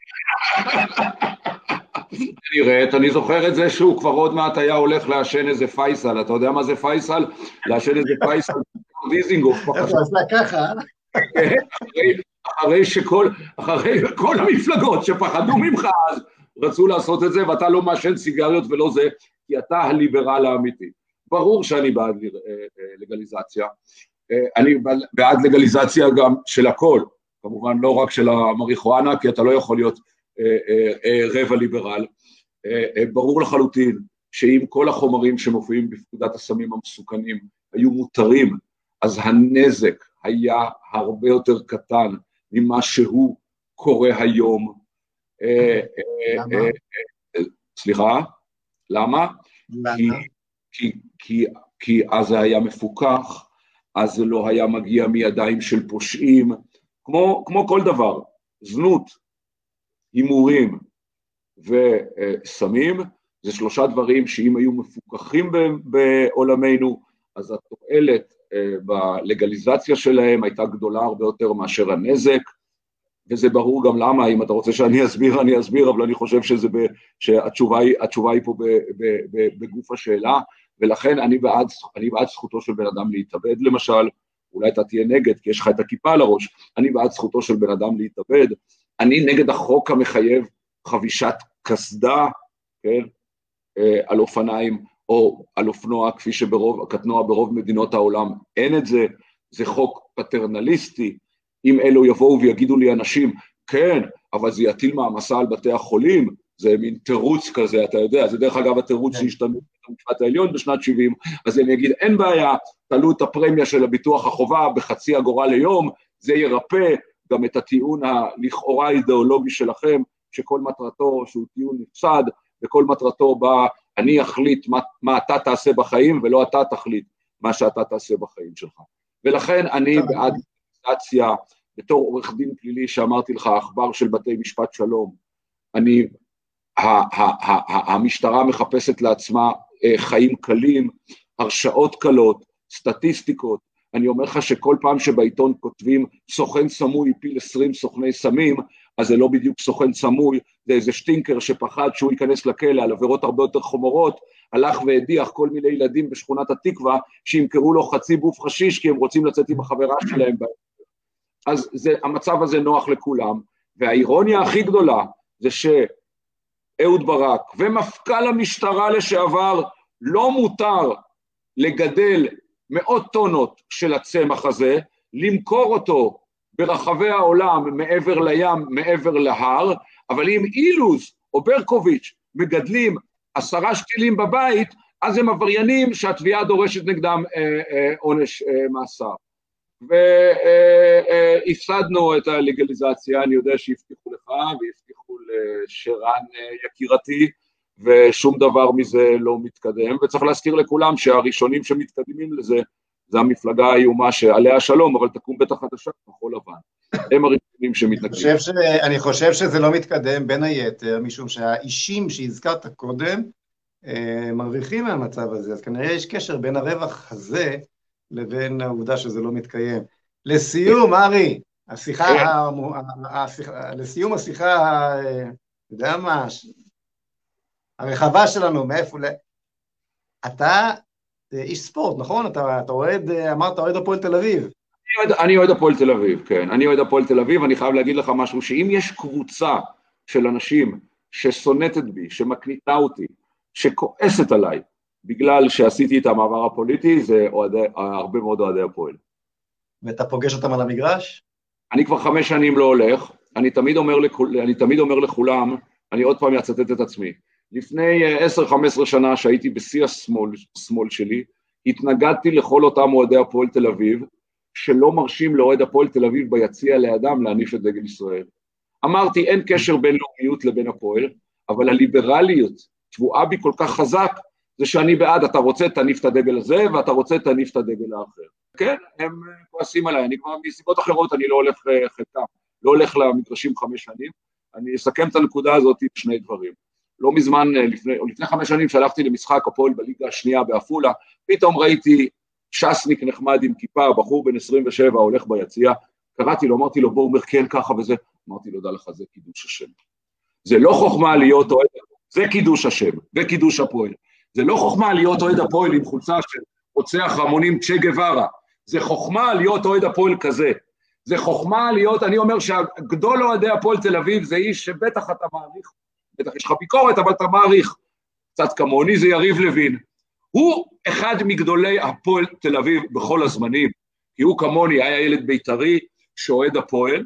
נראית, אני זוכר את זה שהוא כבר עוד מעט היה הולך לעשן איזה פייסל, אתה יודע מה זה פייסל? לעשן איזה פייסל, דיזינגוף. איפה, עשה ככה? כן, אחרי שכל, אחרי כל המפלגות שפחדו ממך אז, רצו לעשות את זה, ואתה לא מעשן סיגריות ולא זה, כי אתה הליברל האמיתי. ברור שאני בעד אה, אה, לגליזציה. אה, אני בעד לגליזציה גם של הכל, כמובן לא רק של המריחואנה, כי אתה לא יכול להיות רבע ליברל. ברור לחלוטין שאם כל החומרים שמופיעים בפקודת הסמים המסוכנים היו מותרים, אז הנזק היה הרבה יותר קטן ממה שהוא קורה היום. אה, אה, אה, סליחה? למה? כי, כי, כי, כי אז זה היה מפוקח, אז זה לא היה מגיע מידיים של פושעים, כמו, כמו כל דבר, זנות, הימורים וסמים, זה שלושה דברים שאם היו מפוקחים בעולמנו, אז התועלת אה, בלגליזציה שלהם הייתה גדולה הרבה יותר מאשר הנזק, וזה ברור גם למה, אם אתה רוצה שאני אסביר, אני אסביר, אבל אני חושב שזה ב, שהתשובה היא, היא פה ב, ב, ב, בגוף השאלה, ולכן אני בעד, אני בעד זכותו של בן אדם להתאבד למשל, אולי אתה תהיה נגד כי יש לך את הכיפה על הראש, אני בעד זכותו של בן אדם להתאבד, אני נגד החוק המחייב חבישת קסדה, כן, אה, על אופניים או על אופנוע, כפי שברוב, הקטנוע ברוב מדינות העולם אין את זה, זה חוק פטרנליסטי, אם אלו יבואו ויגידו לי אנשים, כן, אבל זה יטיל מעמסה על בתי החולים, זה מין תירוץ כזה, אתה יודע, זה דרך אגב התירוץ כן. שהשתנו במשפט העליון בשנת 70, אז אני אגיד, אין בעיה, תעלו את הפרמיה של הביטוח החובה בחצי אגורה ליום, זה ירפא גם את הטיעון הלכאורה אידיאולוגי שלכם, שכל מטרתו שהוא טיעון נפסד, וכל מטרתו בא, אני אחליט מה, מה אתה תעשה בחיים, ולא אתה תחליט מה שאתה תעשה בחיים שלך. ולכן אני בעד בתור עורך דין פלילי שאמרתי לך, עכבר של בתי משפט שלום, אני, המשטרה מחפשת לעצמה אה, חיים קלים, הרשעות קלות, סטטיסטיקות. אני אומר לך שכל פעם שבעיתון כותבים סוכן סמוי הפיל 20 סוכני סמים, אז זה לא בדיוק סוכן סמוי, זה איזה שטינקר שפחד שהוא ייכנס לכלא על עבירות הרבה יותר חומרות, הלך והדיח כל מיני ילדים בשכונת התקווה שימכרו לו חצי בוף חשיש כי הם רוצים לצאת עם החברה שלהם. אז זה, המצב הזה נוח לכולם, והאירוניה הכי גדולה זה שאהוד ברק ומפכ"ל המשטרה לשעבר לא מותר לגדל מאות טונות של הצמח הזה, למכור אותו ברחבי העולם מעבר לים, מעבר להר, אבל אם אילוז או ברקוביץ' מגדלים עשרה שתילים בבית, אז הם עבריינים שהתביעה דורשת נגדם אה, אה, עונש אה, מאסר. והפסדנו את הלגליזציה, אני יודע שהבטיחו לך והבטיחו לשרן אה, יקירתי, ושום דבר מזה לא מתקדם, וצריך להזכיר לכולם שהראשונים שמתקדמים לזה זה המפלגה האיומה שעליה שלום, אבל תקום בטח חדשה כחול לבן. הם הראשונים שמתנגדים. אני חושב, ש... אני חושב שזה לא מתקדם בין היתר, משום שהאישים שהזכרת קודם אה, מרוויחים מהמצב הזה, אז כנראה יש קשר בין הרווח הזה לבין העובדה שזה לא מתקיים. לסיום, ארי, השיחה, כן. השיחה לסיום השיחה, אה, אתה יודע מה, הרחבה שלנו, מאיפה ל... אתה איש ספורט, נכון? אתה, אתה אוהד, אמרת אוהד הפועל תל אביב. אני אוהד הפועל תל אביב, כן. אני אוהד הפועל תל אביב, אני חייב להגיד לך משהו, שאם יש קבוצה של אנשים ששונאת בי, שמקניטה אותי, שכועסת עליי, בגלל שעשיתי את המעבר הפוליטי, זה אוהדי, הרבה מאוד אוהדי הפועל. ואתה פוגש אותם על המגרש? אני כבר חמש שנים לא הולך, אני תמיד אומר, לכול, אני תמיד אומר לכולם, אני עוד פעם אצטט את עצמי, לפני 10-15 אה, שנה שהייתי בשיא השמאל, השמאל שלי, התנגדתי לכל אותם אוהדי הפועל תל אביב, שלא מרשים לאוהד הפועל תל אביב ביציע לידם להניף את דגל ישראל. אמרתי, אין קשר בין לאומיות לבין הפועל, אבל הליברליות טבועה בי כל כך חזק, זה שאני בעד, אתה רוצה תניף את הדגל הזה, ואתה רוצה תניף את הדגל האחר. כן, הם אה, כועסים עליי, אני כבר מסיבות אחרות אני לא הולך אה, חלקם, לא הולך למגרשים חמש שנים, אני אסכם את הנקודה הזאת עם שני דברים. לא מזמן, אה, לפני, או לפני חמש שנים, שהלכתי למשחק הפועל בליגה השנייה בעפולה, פתאום ראיתי ש"סניק נחמד עם כיפה, בחור בן 27 הולך ביציע, קראתי לו, אמרתי לו, בואו אומר כן ככה וזה, אמרתי לו, דע לך, זה קידוש השם. זה לא חוכמה להיות אוהד, זה קידוש השם, וקידוש הפועל. זה לא חוכמה להיות אוהד הפועל עם חולצה של רוצח המונים צ'ה גווארה, זה חוכמה להיות אוהד הפועל כזה. זה חוכמה להיות, אני אומר שהגדול אוהדי הפועל תל אביב זה איש שבטח אתה מעריך בטח יש לך ביקורת, אבל אתה מעריך. קצת כמוני זה יריב לוין. הוא אחד מגדולי הפועל תל אביב בכל הזמנים, כי הוא כמוני היה ילד בית"רי שאוהד הפועל,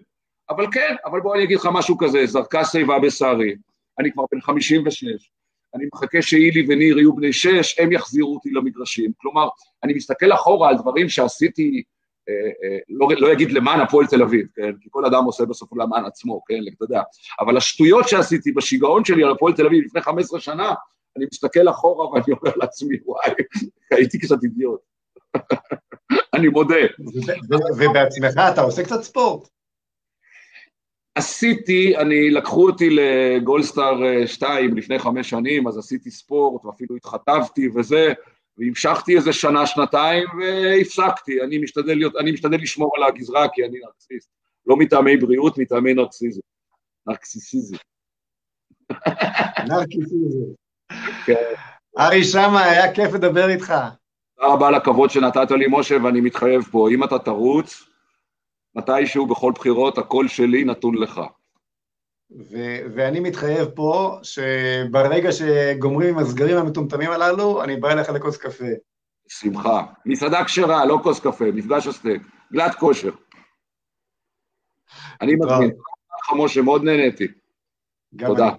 אבל כן, אבל בוא אני אגיד לך משהו כזה, זרקה שיבה בשערי, אני כבר בן 56, אני מחכה שאילי וניר יהיו בני שש, הם יחזירו אותי למגרשים. כלומר, אני מסתכל אחורה על דברים שעשיתי אה, אה, לא, לא אגיד למען הפועל תל אביב, כן? כי כל אדם עושה בסוף למען עצמו, כן? אתה יודע. אבל השטויות שעשיתי בשיגעון שלי על הפועל תל אביב לפני 15 שנה, אני מסתכל אחורה ואני אומר לעצמי, וואי, הייתי קצת אידיוט. אני מודה. ובעצמך אתה עושה קצת ספורט. עשיתי, אני, לקחו אותי לגולדסטאר 2 לפני חמש שנים, אז עשיתי ספורט ואפילו התחטבתי וזה, והמשכתי איזה שנה, שנתיים והפסקתי. אני משתדל, להיות, אני משתדל לשמור על הגזרה כי אני נרקסיסט. לא מטעמי בריאות, מטעמי נרקסיזם. נרקסיסיזם. נרקסיזם. כן. ארי שמה, היה כיף לדבר איתך. תודה רבה על הכבוד שנתת לי, משה, ואני מתחייב פה, אם אתה תרוץ, מתישהו בכל בחירות, הקול שלי נתון לך. ו- ואני מתחייב פה שברגע שגומרים עם הסגרים המטומטמים הללו, אני בא אליך לכוס קפה. שמחה. מסעדה כשרה, לא כוס קפה, מפגש הסטייק. גלת כושר. אני מזמין. משה, מאוד נהניתי. תודה. אני.